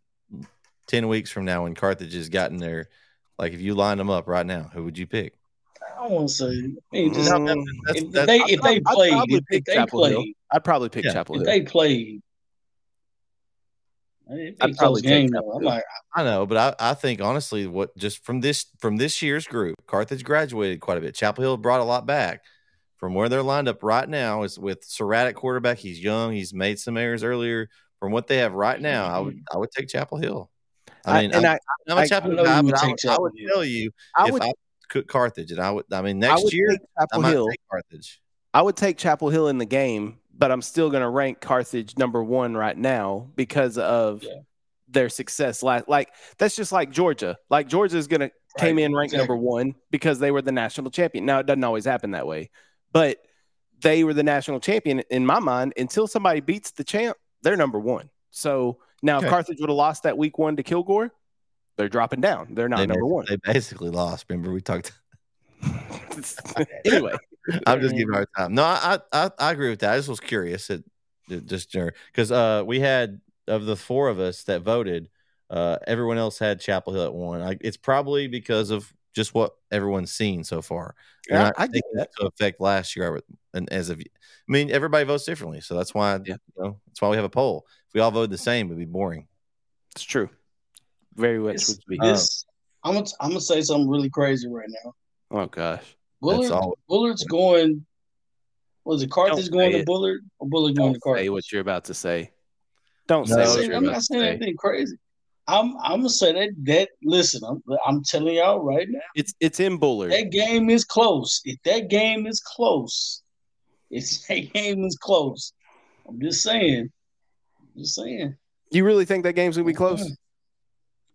ten weeks from now when Carthage has gotten there. Like if you line them up right now, who would you pick?
I want to say just, mm, if, they if they played, if, if they played,
I'd probably pick yeah, Chapel
Hill.
If
they played, I'd probably game. I'm like,
I know, but I, I think honestly, what just from this from this year's group, Carthage graduated quite a bit. Chapel Hill brought a lot back from where they're lined up right now. Is with Surratt quarterback. He's young. He's made some errors earlier. From what they have right now, I would mm-hmm. I would take Chapel Hill. I mean, I, and I, am a Chapel Hill guy, but I would, I would tell you I would, if I could Carthage, and I would. I mean, next I year I might Hill. take Carthage.
I would take Chapel Hill in the game, but I'm still going to rank Carthage number one right now because of yeah. their success. Like, like that's just like Georgia. Like Georgia is going to came in ranked exactly. number one because they were the national champion. Now it doesn't always happen that way, but they were the national champion in my mind. Until somebody beats the champ, they're number one. So now, okay. if Carthage would have lost that week one to Kilgore, they're dropping down. They're not
they
number one.
They basically lost. Remember we talked.
anyway,
I'm just giving hard time. No, I, I I agree with that. I just was curious. It, it just because uh, we had of the four of us that voted, uh, everyone else had Chapel Hill at one. I, it's probably because of just what everyone's seen so far.
Yeah, I think that
to affect last year. And as of, I mean, everybody votes differently, so that's why yeah. you know that's why we have a poll. If we all voted the same, it'd be boring.
It's true. Very much
would be. Uh, this, I'm gonna I'm gonna say something really crazy right now.
Oh gosh.
Bullard,
all.
Bullard's going. Was it Carthage
Don't
going
say
to
it.
Bullard or Bullard going
Don't
to Carthage?
say what you're about to say. Don't
No,
say
I'm,
what
saying,
you're
I'm
about
not
to
saying
say.
anything crazy. I'm I'm gonna say that that listen. I'm I'm telling y'all right now.
It's it's in Bullard.
That game is close. If that game is close, if that game is close, I'm just saying. I'm just saying.
You really think that game's gonna be close?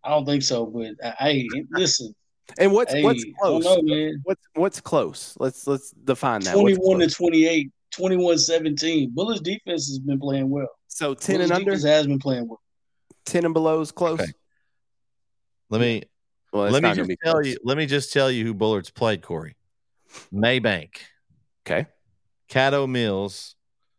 I don't think so, but uh, I, I listen.
And what's
Hey,
what's close?
know, man.
What's what's close? Let's let's define that.
21 to 28, 21 17. Bullard's defense has been playing well.
So ten
Bullard's
and under,
defense has been playing well.
ten and below is close.
Okay. Let me
Well,
let me just tell
close.
you. Let me just tell you who Bullard's played. Corey, Maybank,
Okay.
Caddo Mills,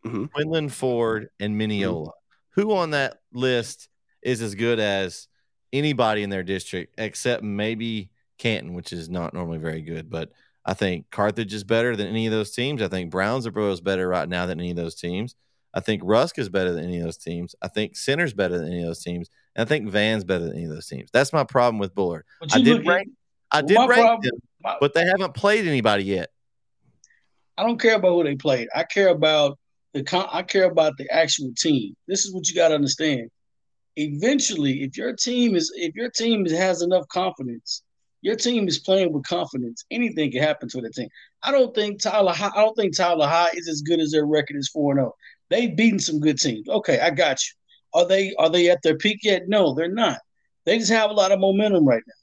Mhm.
Quinlan Ford, and Mineola.
Mm-hmm.
Who on that list is as good as anybody in their district except maybe Canton, which is not normally very good. But I think Carthage is better than any of those teams. I think Brownsboro is better right now than any of those teams. I think Rusk is better than any of those teams. I think Center's better than any of those teams. And I think Van's better than any of those teams. That's my problem with Bullard. I did
look at-
rank I did
my
rank
problem-
them, but they haven't played anybody yet.
I don't care about who they played. I care about the con- I care about the actual team. This is what you got to understand. Eventually, if your team is if your team has enough confidence, your team is playing with confidence. Anything can happen to the team. I don't think Tyler. High, I don't think Tyler High is as good as their record is four zero. Oh. They've beaten some good teams. Okay, I got you. Are they are they at their peak yet? No, they're not. They just have a lot of momentum right now.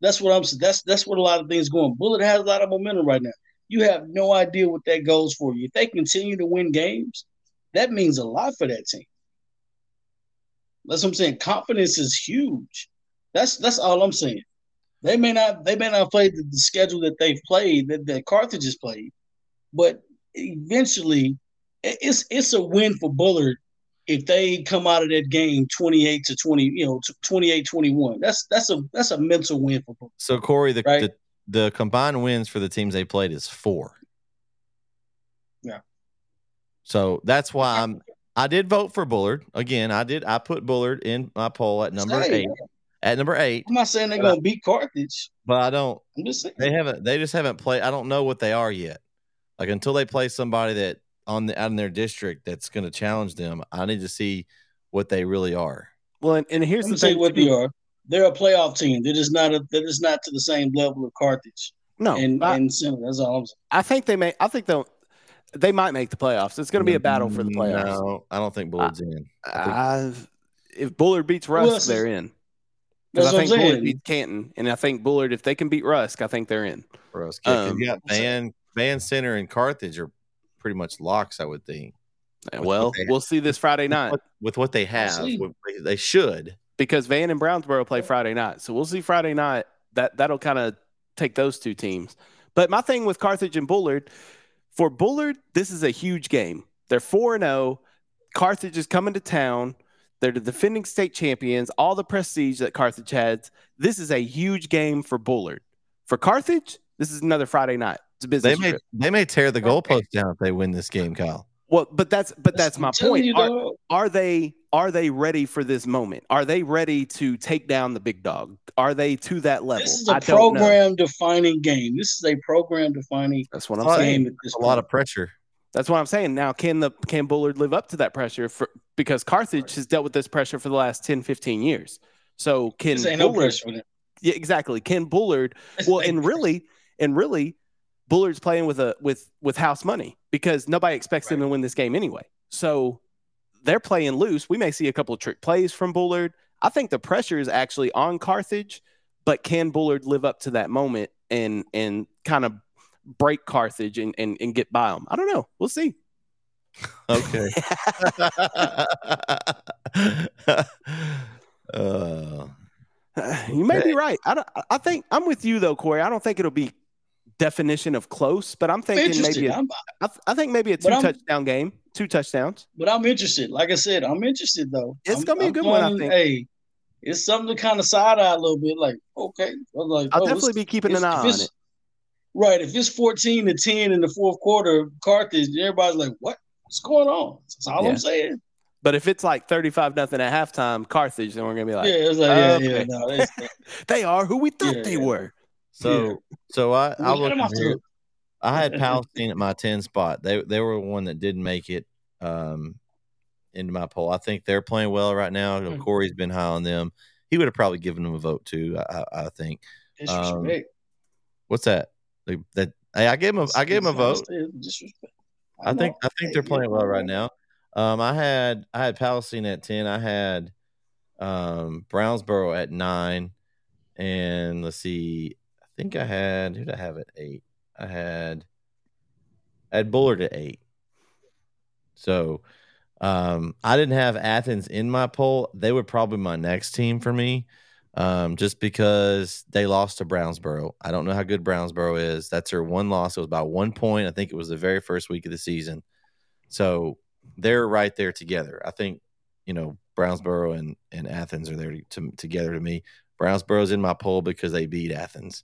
That's what I'm saying. That's that's what a lot of things going. Bullard has a lot of momentum right now. You have no idea what that goes for you. If they continue to win games, that means a lot for that team. That's what I'm saying. Confidence is huge. That's that's all I'm saying. They may not they may not play the, the schedule that they've played that, that Carthage has played, but eventually it's it's a win for Bullard if they come out of that game 28 to 20, you know, 28 21. That's that's a that's a mental win for Bullard.
So Corey, the,
Right.
the the combined wins for the teams they played is four.
Yeah.
So that's why I'm I did vote for Bullard. Again, I did I put Bullard in my poll at number
Hey,
eight. At number eight,
I'm not saying they're gonna beat Carthage.
but I don't
I'm just saying.
they haven't they just haven't played I don't know what they are yet. Like until they play somebody that on the out in their district that's gonna challenge them, I need to see what they really are.
Well, and, and here's
Let me
the thing.
you what they are. They're a playoff team. They're not a, they're not to the same level of Carthage
No,
and
I,
and Center. That's all I'm saying.
I think they may. I think they'll. They might make the playoffs. It's going to be a battle for the playoffs.
No, I don't think Bullard's in. I think-
I, if Bullard beats
Who
Rusk, they're in. Because I think Bullard
saying.
beats Canton, and I think Bullard, if they can beat Rusk, I think they're in.
Rusk, us. Yeah, 'cause
Um,
you got Van, Van Center, and Carthage are pretty much locks, I would think. With
well, we'll see this Friday night
With, with what they have,
see.
what they- they should.
Because Van and Brownsboro play Friday night, so we'll see Friday night. That that'll kind of take those two teams. But my thing with Carthage and Bullard, for Bullard, this is a huge game. They're four and zero. Carthage is coming to town. They're the defending state champions. All the prestige that Carthage has. This is a huge game for Bullard. For Carthage, this is another Friday night. It's a
They
business
may
trip.
they may tear the goalpost down if they win this game, Kyle.
Well, but that's but that's
I'm
my point. Are- are they are they ready for this moment? Are they ready to take down the big dog? Are they to that level?
This is a
I
program defining game. This is a program defining
That's what I'm saying.
game at this
It's a lot of pressure.
That's what I'm saying. Now, can the can Bullard live up to that pressure? For because Carthage has dealt with this pressure for the last 10, 15 years. So can
This ain't no
Bullard?
pressure for them.
yeah, exactly. Can Bullard?
This
Well,
ain't
and really, and really, Bullard's playing with a with with house money because nobody expects them to win this game anyway. So they're playing loose. We may see a couple of trick plays from Bullard. I think the pressure is actually on Carthage, but can Bullard live up to that moment and and kind of break Carthage and, and, and get by them? I don't know. We'll see.
Okay. uh,
You may be right. I don't, I think I'm with you though, Corey. I don't think it'll be definition of close, but I'm thinking maybe a, I, I think maybe a two touchdown game, two touchdowns.
but I'm interested. Like I said, I'm interested though.
It's
I'm-
gonna be a good one, I think.
Hey, it's something to kind of side eye a little bit. Like, okay, I'm like,
I'll
oh,
definitely be keeping an eye on it.
Right. If it's 14 to 10 in the fourth quarter, Carthage, everybody's like, what? What's going on? That's all
Yeah.
I'm saying.
But if it's like 35 nothing at halftime, Carthage, then we're gonna be like,
yeah, it's like, yeah,
okay.
yeah, no,
they are who we thought
Yeah,
they were.
So so I
we
I'll
got
look
him off the
here.
hook.
I had Palestine at my 10 spot. They they were one that didn't make it um, into my poll. I think they're playing well right now.
Hmm.
Corey's been high on them. He would have probably given them a vote too. I, I, I think.
Disrespect.
What's that? Like, That hey, I gave him a, I gave him a vote. I think I think they're playing well right now. Um, I had I had Palestine at ten. I had um, Brownsboro at nine, and let's see. I think I had who did I have at eight? I had I had Bullard at eight. So um, I didn't have Athens in my poll. They were probably my next team for me, um, just because they lost to Brownsboro. I don't know how good Brownsboro is. That's their one loss. It was about one point. I think it was the very first week of the season. So they're right there together. I think you know Brownsboro and, and Athens are there to, to, together to me. Brownsboro's in my poll because they beat Athens.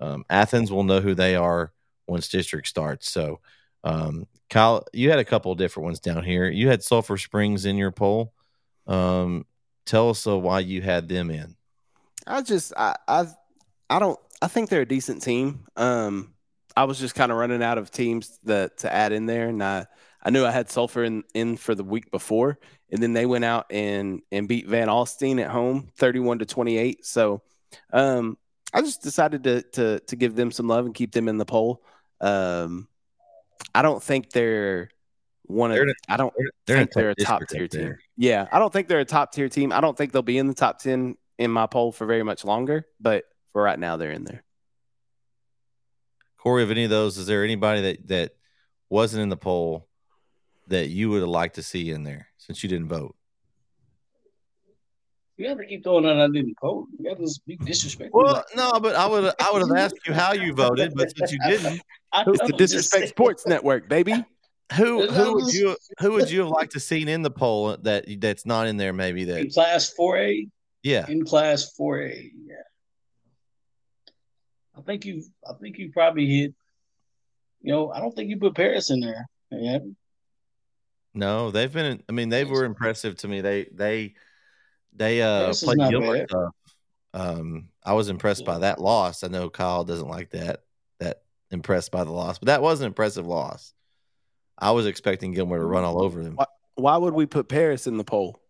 Um, Athens will know who they are once district starts. So, um, Kyle, you had a couple of different ones down here. You had Sulphur Springs in your poll. Um, tell us uh, why you had them in.
I just I I I don't I think they're a decent team. Um I was just kind of running out of teams that to add in there and I I knew I had Sulphur in, in for the week before and then they went out and and beat Van Alstyne at home 31 to 28. So um I just decided to to to give them some love and keep them in the poll. Um I don't think they're one of
They're
I don't
They're in
think they're a top tier team.
there.
Yeah, I don't think they're a top tier team. I don't think they'll be in the top 10 in my poll for very much longer, but for right now they're in there.
Corey, of any of those, is there anybody that that wasn't in the poll that you would have liked to see in there since you didn't vote?
You have to keep throwing out I didn't vote. You got to be disrespectful.
Well, no, but I would I would have asked you how you voted, but since you didn't,
I,
It's
I
the
was just
Disrespect
saying-
Sports Network, baby.
who who would you who would you have liked to seen in the poll that that's not in there? Maybe that In
class 4A,
yeah.
in class 4A, yeah. I think you I think you probably hit you know, I don't think you put Paris in there. Yeah.
No, they've been. I mean, they were impressive to me. They they they uh
This
played
not
Gilbert
bad.
tough. Um, I was impressed by that loss. I know Kyle doesn't like that. That impressed by the loss, but that was an impressive loss. I was expecting Gilmer to run all over them.
What? Why would we put Paris in the poll?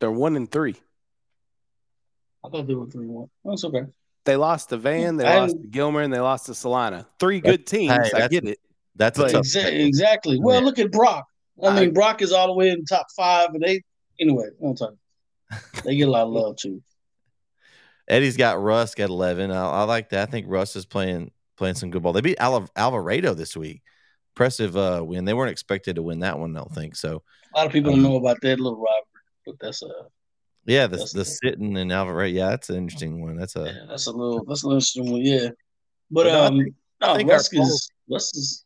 They're one and three.
I thought they were 3 1. That's okay.
They lost to Van, they
And-
lost to Gilmer, and they lost to Celina. Three good teams.
Hey,
I get it.
That's a
But-
tough.
Exa- exactly. Well,
Yeah.
look at Brock. I
I-
mean, Brock is all the way in the top five, and they anyway. One time, they get a lot of love too.
Eddie's got Rusk at eleven. I, I like that. I think Rusk is playing playing some good ball. They beat Al- Alvarado this week. Impressive uh, win. They weren't expected to win that one. I don't think so.
A lot of people don't know about that little rivalry, but that's a
Yeah, the the sitting and Alvarado. Yeah, that's an interesting one. That's a
yeah, that's a little that's a little interesting one. Yeah, but
But no, I
um,
I
no,
think our
Rusk is Rusk is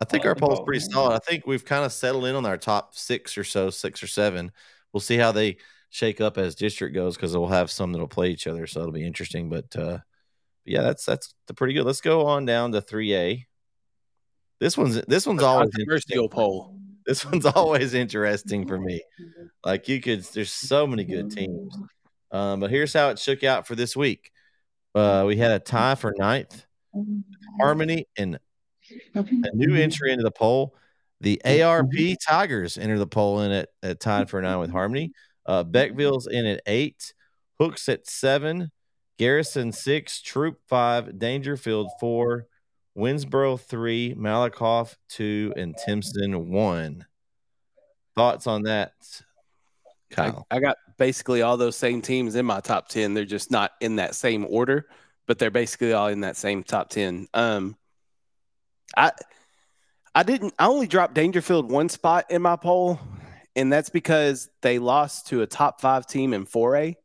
I think our poll's
ball,
pretty solid. I think we've kind of settled in on our top six or so, six or seven. We'll see how they shake up as district goes because we'll have some that'll play each other, so it'll be interesting. But uh, yeah, that's that's pretty good. Let's go on down to three A. This one's this one's always
Controversial
interesting.
poll.
This one's always interesting for me. Like you could, there's so many good teams. Um, but here's how it shook out for this week. Uh, we had a tie for ninth. Harmony and a new entry into the poll. The Arp Tigers enter the poll in at, at tied for nine with Harmony. Uh, Beckville's in at eight, Hooks at seven, Garrison six, Troup five, Daingerfield four, Winnsboro three, Malakoff two, and Timpson one. Thoughts on that,
I,
Kyle?
I got basically all those same teams in my top 10. They're just not in that same order, but they're basically all in that same top 10. Um, I, I didn't, I only dropped Daingerfield one spot in my poll, and that's because they lost to a top five team in 4A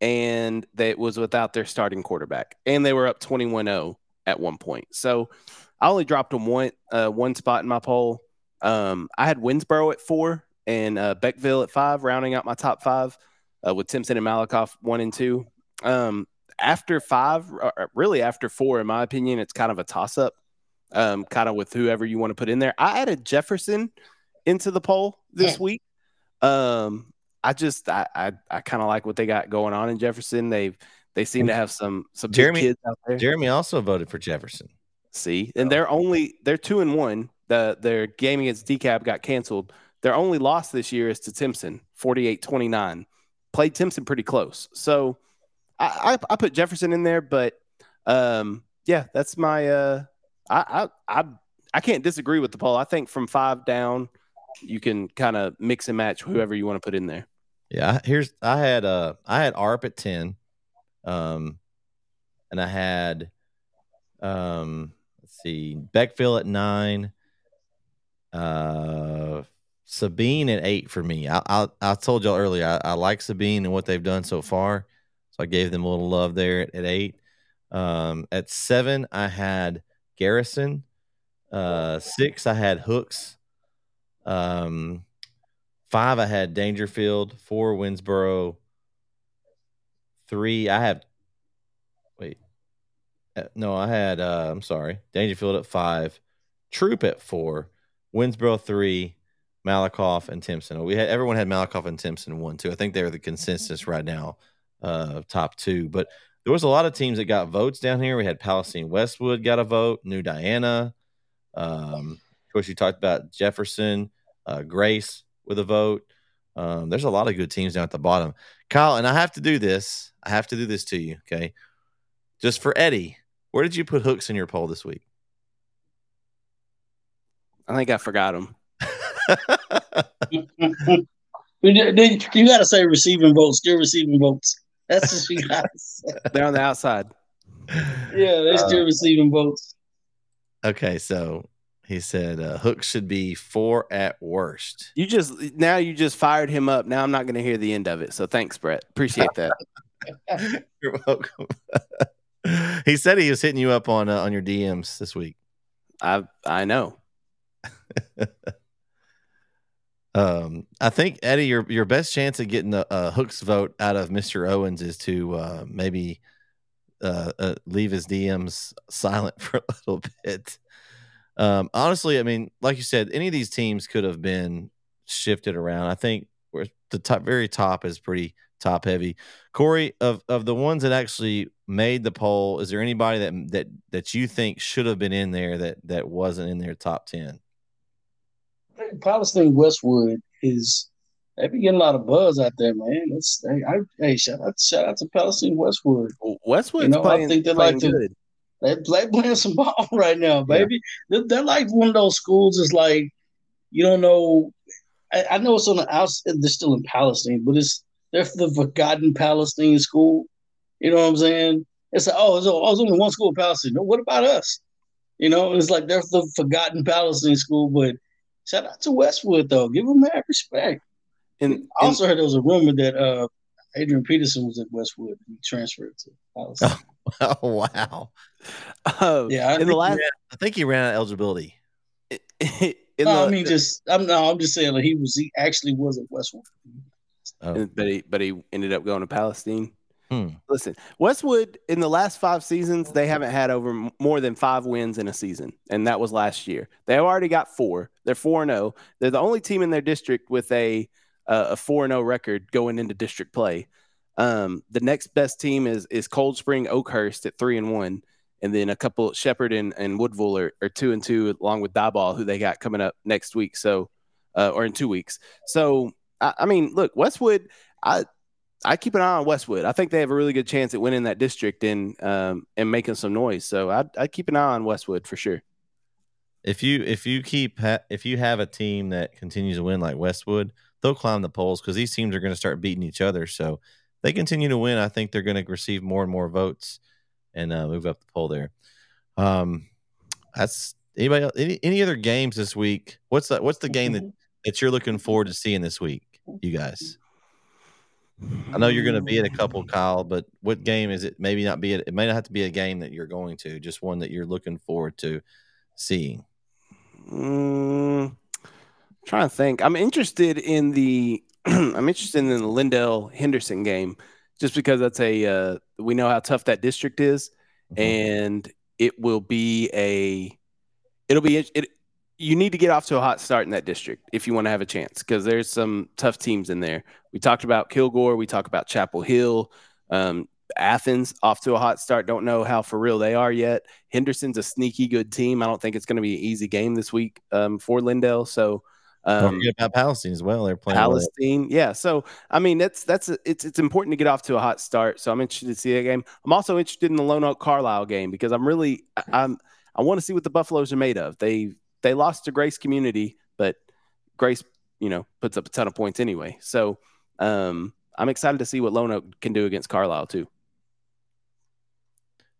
and that was without their starting quarterback, and they were up 21 0 at one point. So I only dropped them one, uh, one spot in my poll. Um, I had Winnsboro at four and uh, Beckville at five, rounding out my top five uh, with Timpson and Malakoff one and two. Um, after five, really after four, in my opinion, it's kind of a toss up, um, kind of with whoever you want to put in there. I added Jefferson into the poll this
Yeah.
week. Um, I just I I, I kind of like what they got going on in Jefferson. They've they seem to have some some
Jeremy-
kids out there.
Jeremy also voted for Jefferson.
See, and they're only they're two and one. The their game against DeKalb got canceled. Their only loss this year is to Timpson, 48-29. Played Timpson pretty close. So I, I, I put Jefferson in there, but um, yeah, that's my uh, I, I I I can't disagree with the poll. I think from five down, you can kind of mix and match whoever you want to put in there.
Yeah, here's I had uh I had Arp at ten, um, and I had um let's see Beckville at nine, uh Sabine at eight for me. I I, I told y'all earlier I, I like Sabine and what they've done so far, so I gave them a little love there at, at eight. Um, at seven I had Garrison. Uh, six I had Hooks. Um, five I had Daingerfield. Four Winnsboro. Three I have. Wait, uh, no, I had. Uh, I'm sorry, Daingerfield at five, Troup at four, Winnsboro three, Malakoff and Timpson. We had everyone had Malakoff and Timpson one two. I think they're the consensus right now, uh, top two. But there was a lot of teams that got votes down here. We had Palestine Westwood got a vote, New Diana. Um, of course, you talked about Jefferson, uh, Grace with a vote. Um, there's a lot of good teams down at the bottom. Kyle, and I have to do this. I have to do this to you, okay? Just for Eddie, where did you put hooks in your poll this week?
I think I forgot them.
you got to say receiving votes, still receiving votes. That's what you got to say.
They're on the outside.
Yeah, they're still uh, receiving votes.
Okay, so he said uh, Hook should be four at worst.
You just now you just fired him up. Now I'm not going to hear the end of it. So thanks, Bret. Appreciate that.
You're welcome. he said he was hitting you up on uh, on your DMs this week.
I I know.
Um, I think Eddie, your your best chance of getting a, a Hooks vote out of Mister Owens is to uh, maybe uh, uh, leave his DMs silent for a little bit. Um, honestly, I mean, like you said, any of these teams could have been shifted around. I think the top, very top is pretty top heavy. Corey, of of the ones that actually made the poll, is there anybody that that that you think should have been in there that that wasn't in their top ten?
Palestine Westwood is they be getting a lot of buzz out there, man. It's hey, I, hey shout out shout out to Palestine Westwood.
Westwood, you know, playing, I think they like to.
They play playing some ball right now, baby. Yeah. They're, they're, like one of those schools. Is like you don't know. I, I know it's on the outside. They're still in Palestine, but it's they're the forgotten Palestine school. You know what I'm saying? It's like, oh, it's, oh, it's only one school in Palestine. No, what about us? You know, it's like they're the forgotten Palestine school. But shout out to Westwood though. Give them that respect. And I also heard there was a rumor that uh, Adrian Peterson was at Westwood. He transferred to Palestine.
Oh, oh wow.
Uh, yeah,
I, in the last, ran, I think he ran out of eligibility.
no, the, I mean, just I'm no, I'm just saying like he was he actually was at Westwood.
Oh. But he but he ended up going to Palestine. Hmm. Listen, Westwood in the last five seasons, they haven't had over more than five wins in a season, and that was last year. They already got four. They're four and zero. Oh. They're the only team in their district with a uh, a four and zero oh record going into district play. Um, the next best team is is Cold Spring Oakhurst at three and one, and then a couple Shepherd and, and Woodville are, are two and two, along with Diboll, who they got coming up next week. So, uh, or in two weeks. So, I, I mean, look, Westwood, I I keep an eye on Westwood. I think they have a really good chance at winning that district and um, and making some noise. So I I keep an eye on Westwood for sure.
If you if you keep ha- if you have a team that continues to win like Westwood, they'll climb the polls because these teams are going to start beating each other. So they continue to win. I think they're going to receive more and more votes and uh, move up the poll there. Um, that's anybody else, any any other games this week? What's the what's the game that that you're looking forward to seeing this week, you guys? I know you're going to be at a couple, Kyle, but what game is it? Maybe not be it. It may not have to be a game that you're going to, just one that you're looking forward to seeing.
Mm, trying to think. I'm interested in the. I'm interested in the Lindale Henderson game, just because that's a. Uh, we know how tough that district is, mm-hmm. and it will be a. It'll be it you need to get off to a hot start in that district if you want to have a chance because there's some tough teams in there. We talked about Kilgore, we talked about Chapel Hill. Um, Athens off to a hot start. Don't know how for real they are yet. Henderson's a sneaky good team. I don't think it's going to be an easy game this week um, for Lindale. So um,
about Palestine as well. They're playing well.
Palestine, yeah. So I mean, that's that's it's it's important to get off to a hot start. So I'm interested to see that game. I'm also interested in the Lone Oak Carlisle game because I'm really I- I'm I want to see what the Buffaloes are made of. They they lost to Grace Community, but Grace you know puts up a ton of points anyway. So um, I'm excited to see what Lone Oak can do against Carlisle too.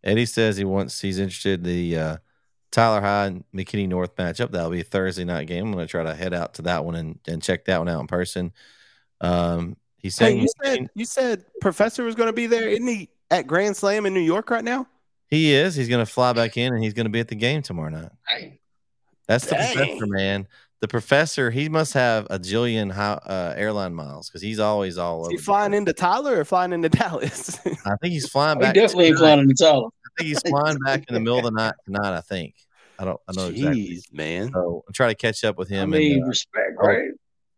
Eddie says he wants he's interested in the uh, Tyler High and McKinney North matchup. That'll be a Thursday night game. I'm going to try to head out to that one and, and check that one out in person. Um, he's
Hey, you said you said Professor was going to be there, isn't he? At Grand Slam in New York right now.
he is. He's going to fly back in and he's going to be at the game tomorrow night. That's the
Dang.
professor, man. The professor, he must have a jillion high, uh, airline miles because he's always all
Is
over.
he flying into Tyler or flying into Dallas?
I think he's flying
He
back.
definitely
tonight.
flying in the Tyler.
I think he's flying back in the middle of the night tonight. I think. I don't. I know exactly.
Man.
So I'm trying to catch up with him.
I
him
mean,
and uh,
respect,
oh,
right?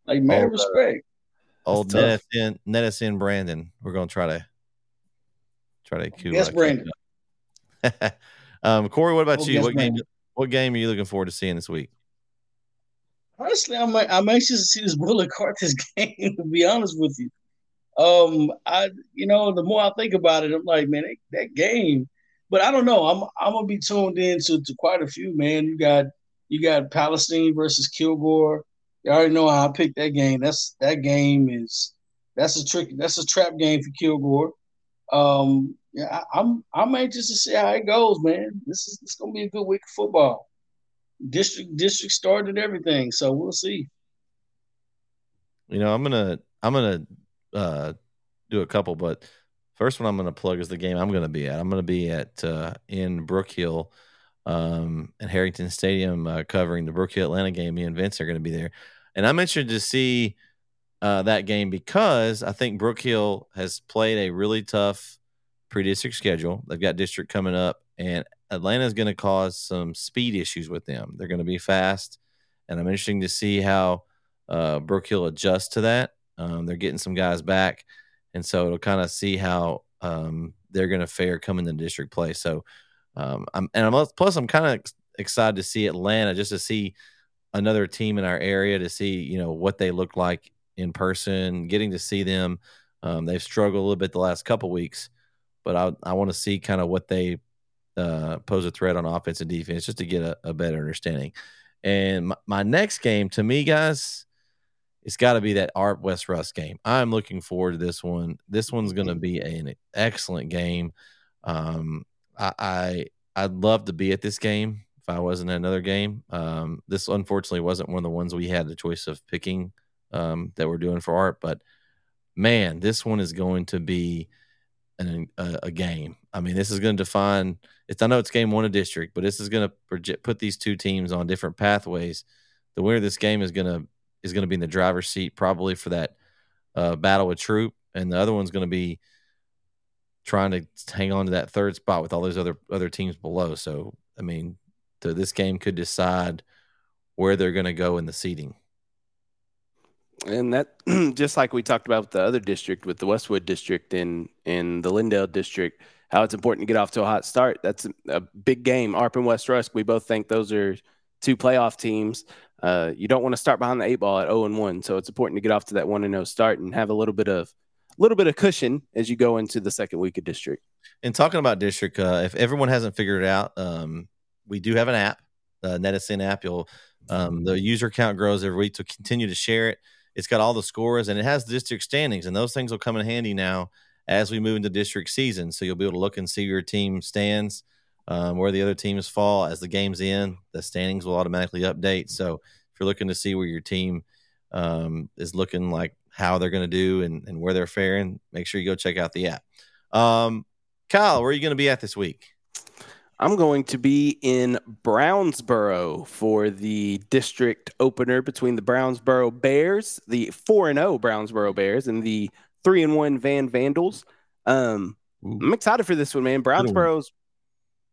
Like man,
oh, uh,
respect.
old
That's
Netison, Netison Brandon. We're gonna try to try to. Cool,
Yes,
uh,
Brandon.
up. um, Corey, what about
Oh,
you?
yes,
What game? What game are you looking forward to seeing this week?
Honestly, I'm I'm anxious to see this Bullard Carthage game. To be honest with you, um, I you know the more I think about it, I'm like, man, that, that game. But I don't know. I'm I'm gonna be tuned in to, to quite a few. Man, you got you got Palestine versus Kilgore. You already know how I picked that game. That's that game is that's a trick. That's a trap game for Kilgore. Um, yeah, I, I'm I'm anxious to see how it goes, man. This is gonna be a good week of football. District district started everything, so we'll see.
You know, I'm gonna I'm gonna uh, do a couple, but first one I'm gonna plug is the game I'm gonna be at. I'm gonna be at uh, in Brook Hill um, at Harrington Stadium uh, covering the Brook Hill Atlanta game. Me and Vince are gonna be there, and I'm interested to see uh, that game because I think Brook Hill has played a really tough pre-district schedule. They've got district coming up, and Atlanta is going to cause some speed issues with them. They're going to be fast, and I'm interested to see how uh, Brook Hill adjusts to that. Um, they're getting some guys back, and so it'll kind of see how um, they're going to fare coming to district play. So, um, I'm and I'm plus I'm kind of excited to see Atlanta just to see another team in our area to see you know what they look like in person, getting to see them. Um, they've struggled a little bit the last couple weeks, but I I want to see kind of what they uh, pose a threat on offense and defense just to get a, a better understanding. And my, my next game to me, guys, it's got to be that Arp West Rusk game. I'm looking forward to this one. This one's going to be an excellent game. Um, I, I I'd love to be at this game if I wasn't at another game. Um, this unfortunately wasn't one of the ones we had the choice of picking um, that we're doing for Art, but man, this one is going to be an, a, a game. I mean, this is going to define. It's I know it's game one of district, but this is going to put these two teams on different pathways. The winner of this game is going to is going to be in the driver's seat probably for that uh, battle with Troup, and the other one's going to be trying to hang on to that third spot with all those other other teams below. So, I mean, the, this game could decide where they're going to go in the seeding.
And that just like we talked about with the other district, with the Westwood district and in the Lindale district, how it's important to get off to a hot start. That's a, a big game. Arp and West Rusk, we both think those are two playoff teams. Uh, you don't want to start behind the eight ball at 0 and 1. So it's important to get off to that 1 and 0 start and have a little bit of little bit of cushion as you go into the second week of district.
And talking about district, uh, if everyone hasn't figured it out, um, we do have an app, the Netison app. You'll um, the user count grows every week, so continue to share it. It's got all the scores and it has district standings, and those things will come in handy now as we move into district season. So you'll be able to look and see your team stands, um, where the other teams fall as the game's in. The standings will automatically update. So if you're looking to see where your team um, is looking like how they're going to do and, and where they're faring, make sure you go check out the app. Um, Kyle, where are you going to be at this week?
I'm going to be in Brownsboro for the district opener between the Brownsboro Bears, the 4 and 0 Brownsboro Bears, and the 3 and 1 Van Vandals. Um, I'm excited for this one, man. Brownsboro's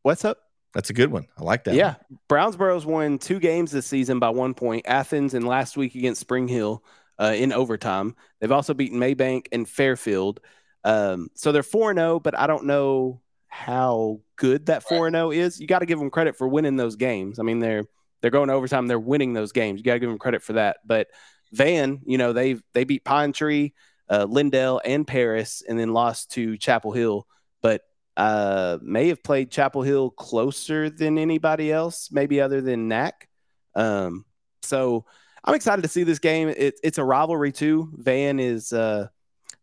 What's up?
That's a good one. I like that.
Yeah. Brownsboro's won two games this season by one point Athens and last week against Spring Hill uh, in overtime. They've also beaten Maybank and Fairfield. Um, so they're 4 0, but I don't know how good that 4 0 is. You got to give them credit for winning those games. I mean, they're they're going overtime, they're winning those games. You got to give them credit for that. But Van, you know, they they beat Pine Tree, uh, Lindale, and Paris, and then lost to Chapel Hill. But uh, may have played Chapel Hill closer than anybody else, maybe other than Knack. Um, so I'm excited to see this game. It, it's a rivalry too. Van is uh,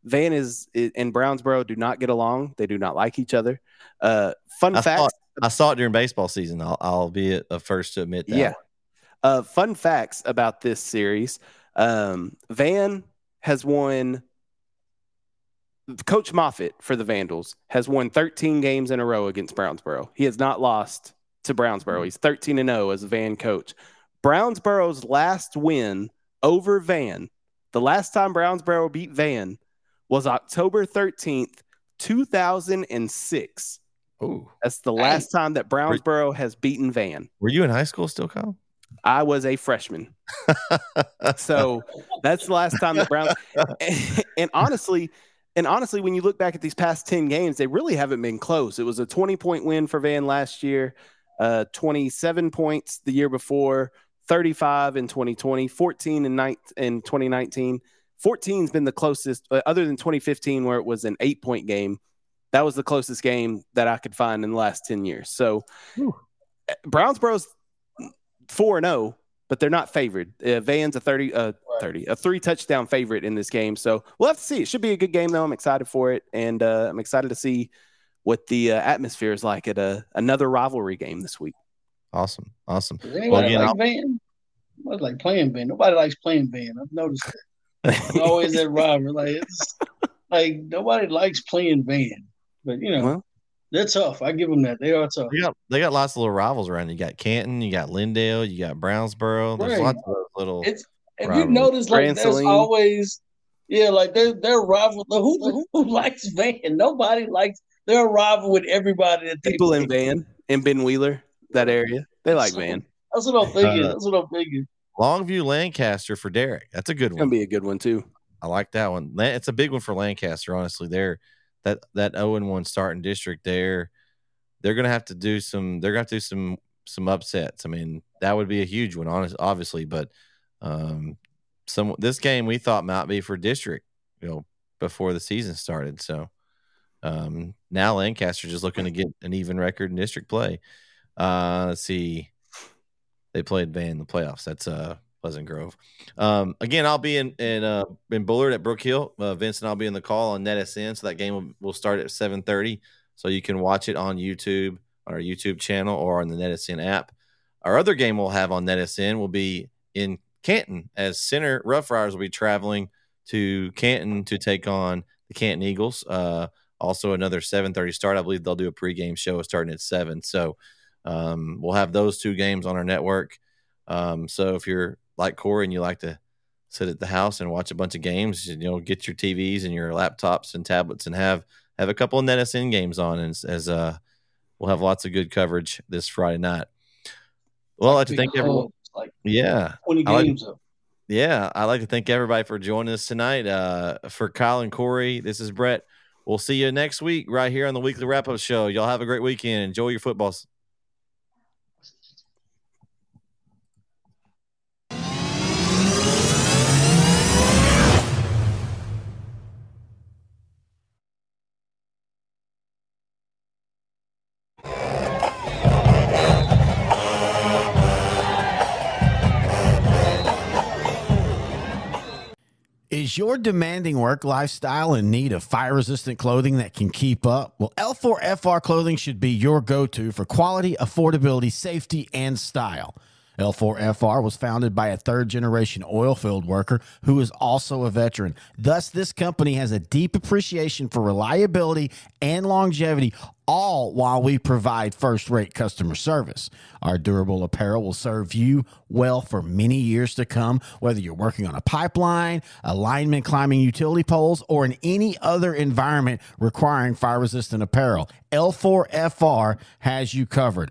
Van is and Brownsboro do not get along. They do not like each other. Uh, fun
I
fact:
saw, I saw it during baseball season. I'll, I'll be a first to admit that.
Yeah. Uh, fun facts about this series: um, Van has won. Coach Moffitt for the Vandals has won 13 games in a row against Brownsboro. He has not lost to Brownsboro. He's 13 and 0 as a Van coach. Brownsboro's last win over Van, the last time Brownsboro beat Van, was October 13th, 2006.
Oh,
That's the last time that Brownsboro has beaten Van.
were you in high school still, Kyle?
I was a freshman. so that's the last time the Browns and, and honestly, and honestly, when you look back at these past 10 games, they really haven't been close. It was a 20 point win for Van last year, uh, 27 points the year before, 35 in 2020, 14 in, ni- in 2019. 14's been the closest, uh, other than 2015, where it was an eight point game. That was the closest game that I could find in the last 10 years. So
Whew.
Brownsboro's 4 0, but they're not favored. Uh, Van's a 30, uh, 30, a three touchdown favorite in this game. So we'll have to see. It should be a good game, though. I'm excited for it. And uh, I'm excited to see what the uh, atmosphere is like at a, another rivalry game this week.
Awesome, awesome.
Does anybody
Well, again,
like Van? I like playing Van. Nobody likes playing Van. I've noticed that. It's always that rivalry. Like it's like nobody likes playing Van. But you know,
Well-
they're tough. I give them that. They are tough.
They got they got lots of little rivals around. You got Canton, you got Lindale, you got Brownsboro. There's
Right.
lots of little.
It's if
Rivalry.
you notice, like there's always yeah, like they're they're rival. Who who likes Van? Nobody likes. They're a rival with everybody that they
People
play.
in Van, in Ben Wheeler, that area, they like
So-
Van.
That's what I'm thinking.
Uh,
That's what I'm thinking.
Longview Lancaster for Derek. That's a good
It's
one.
to be a good one, too.
I like that one. It's a big one for Lancaster. Honestly, they're that that zero and one starting district. There, they're gonna have to do some. They're gonna have to do some some upsets. I mean, that would be a huge one, honest, obviously. But um, some this game we thought might be for district. You know, before the season started. So um, now Lancaster just looking to get an even record in district play. Uh, let's see. They played Van in the playoffs. That's uh Pleasant Grove. Um, again, I'll be in in uh, in Bullard at Brook Hill. Uh, Vince and I'll be in the call on NetSN. So that game will, will start at seven thirty. So you can watch it on YouTube on our YouTube channel or on the NetSN app. Our other game we'll have on NetSN will be in Canton as Center Rough Riders will be traveling to Canton to take on the Canton Eagles. Uh, also another seven thirty start. I believe they'll do a pregame show starting at seven. So um, we'll have those two games on our network. Um, so if you're like Corey and you like to sit at the house and watch a bunch of games, you know, get your TVs and your laptops and tablets and have have a couple of NetSN games on as, as uh we'll have lots of good coverage this Friday night. Well, I'd like to thank everyone.
Like
Yeah.
20
I like- Yeah, I'd like to thank everybody for joining us tonight. Uh, for Kyle and Corey, this is Bret. We'll see you next week right here on the weekly wrap up show. Y'all have a great weekend. Enjoy your football.
Is your demanding work lifestyle in need of fire resistant clothing that can keep up? Well, L4FR clothing should be your go to for quality, affordability, safety, and style. L4FR was founded by a third generation oil field worker who is also a veteran. Thus, this company has a deep appreciation for reliability and longevity, all while we provide first rate customer service. Our durable apparel will serve you well for many years to come, whether you're working on a pipeline, a lineman climbing utility poles, or in any other environment requiring fire resistant apparel. L4FR has you covered.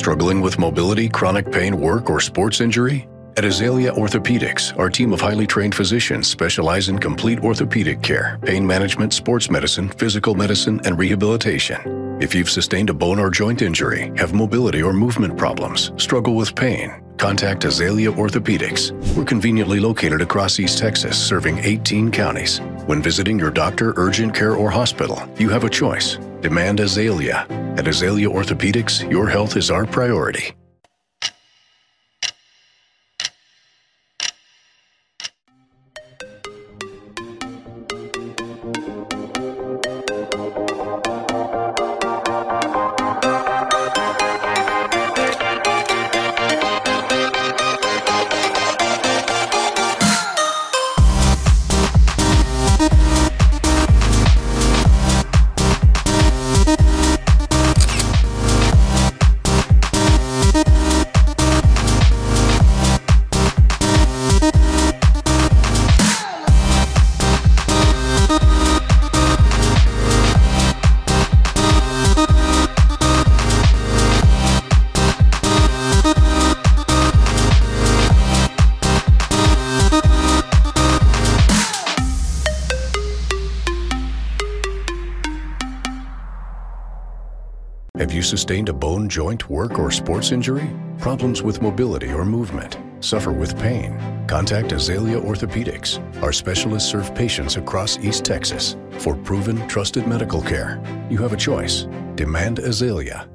Struggling with mobility, chronic pain, work, or sports injury? At Azalea Orthopedics, our team of highly trained physicians specialize in complete orthopedic care, pain management, sports medicine, physical medicine, and rehabilitation. If you've sustained a bone or joint injury, have mobility or movement problems, struggle with pain, contact Azalea Orthopedics. We're conveniently located across East Texas, serving 18 counties. When visiting your doctor, urgent care, or hospital, you have a choice. Demand Azalea. At Azalea Orthopedics, your health is our priority. Sustained a bone, joint, work, or sports injury? Problems with mobility or movement? Suffer with pain? Contact Azalea Orthopedics. Our specialists serve patients across East Texas. For proven, trusted medical care, you have a choice. Demand Azalea.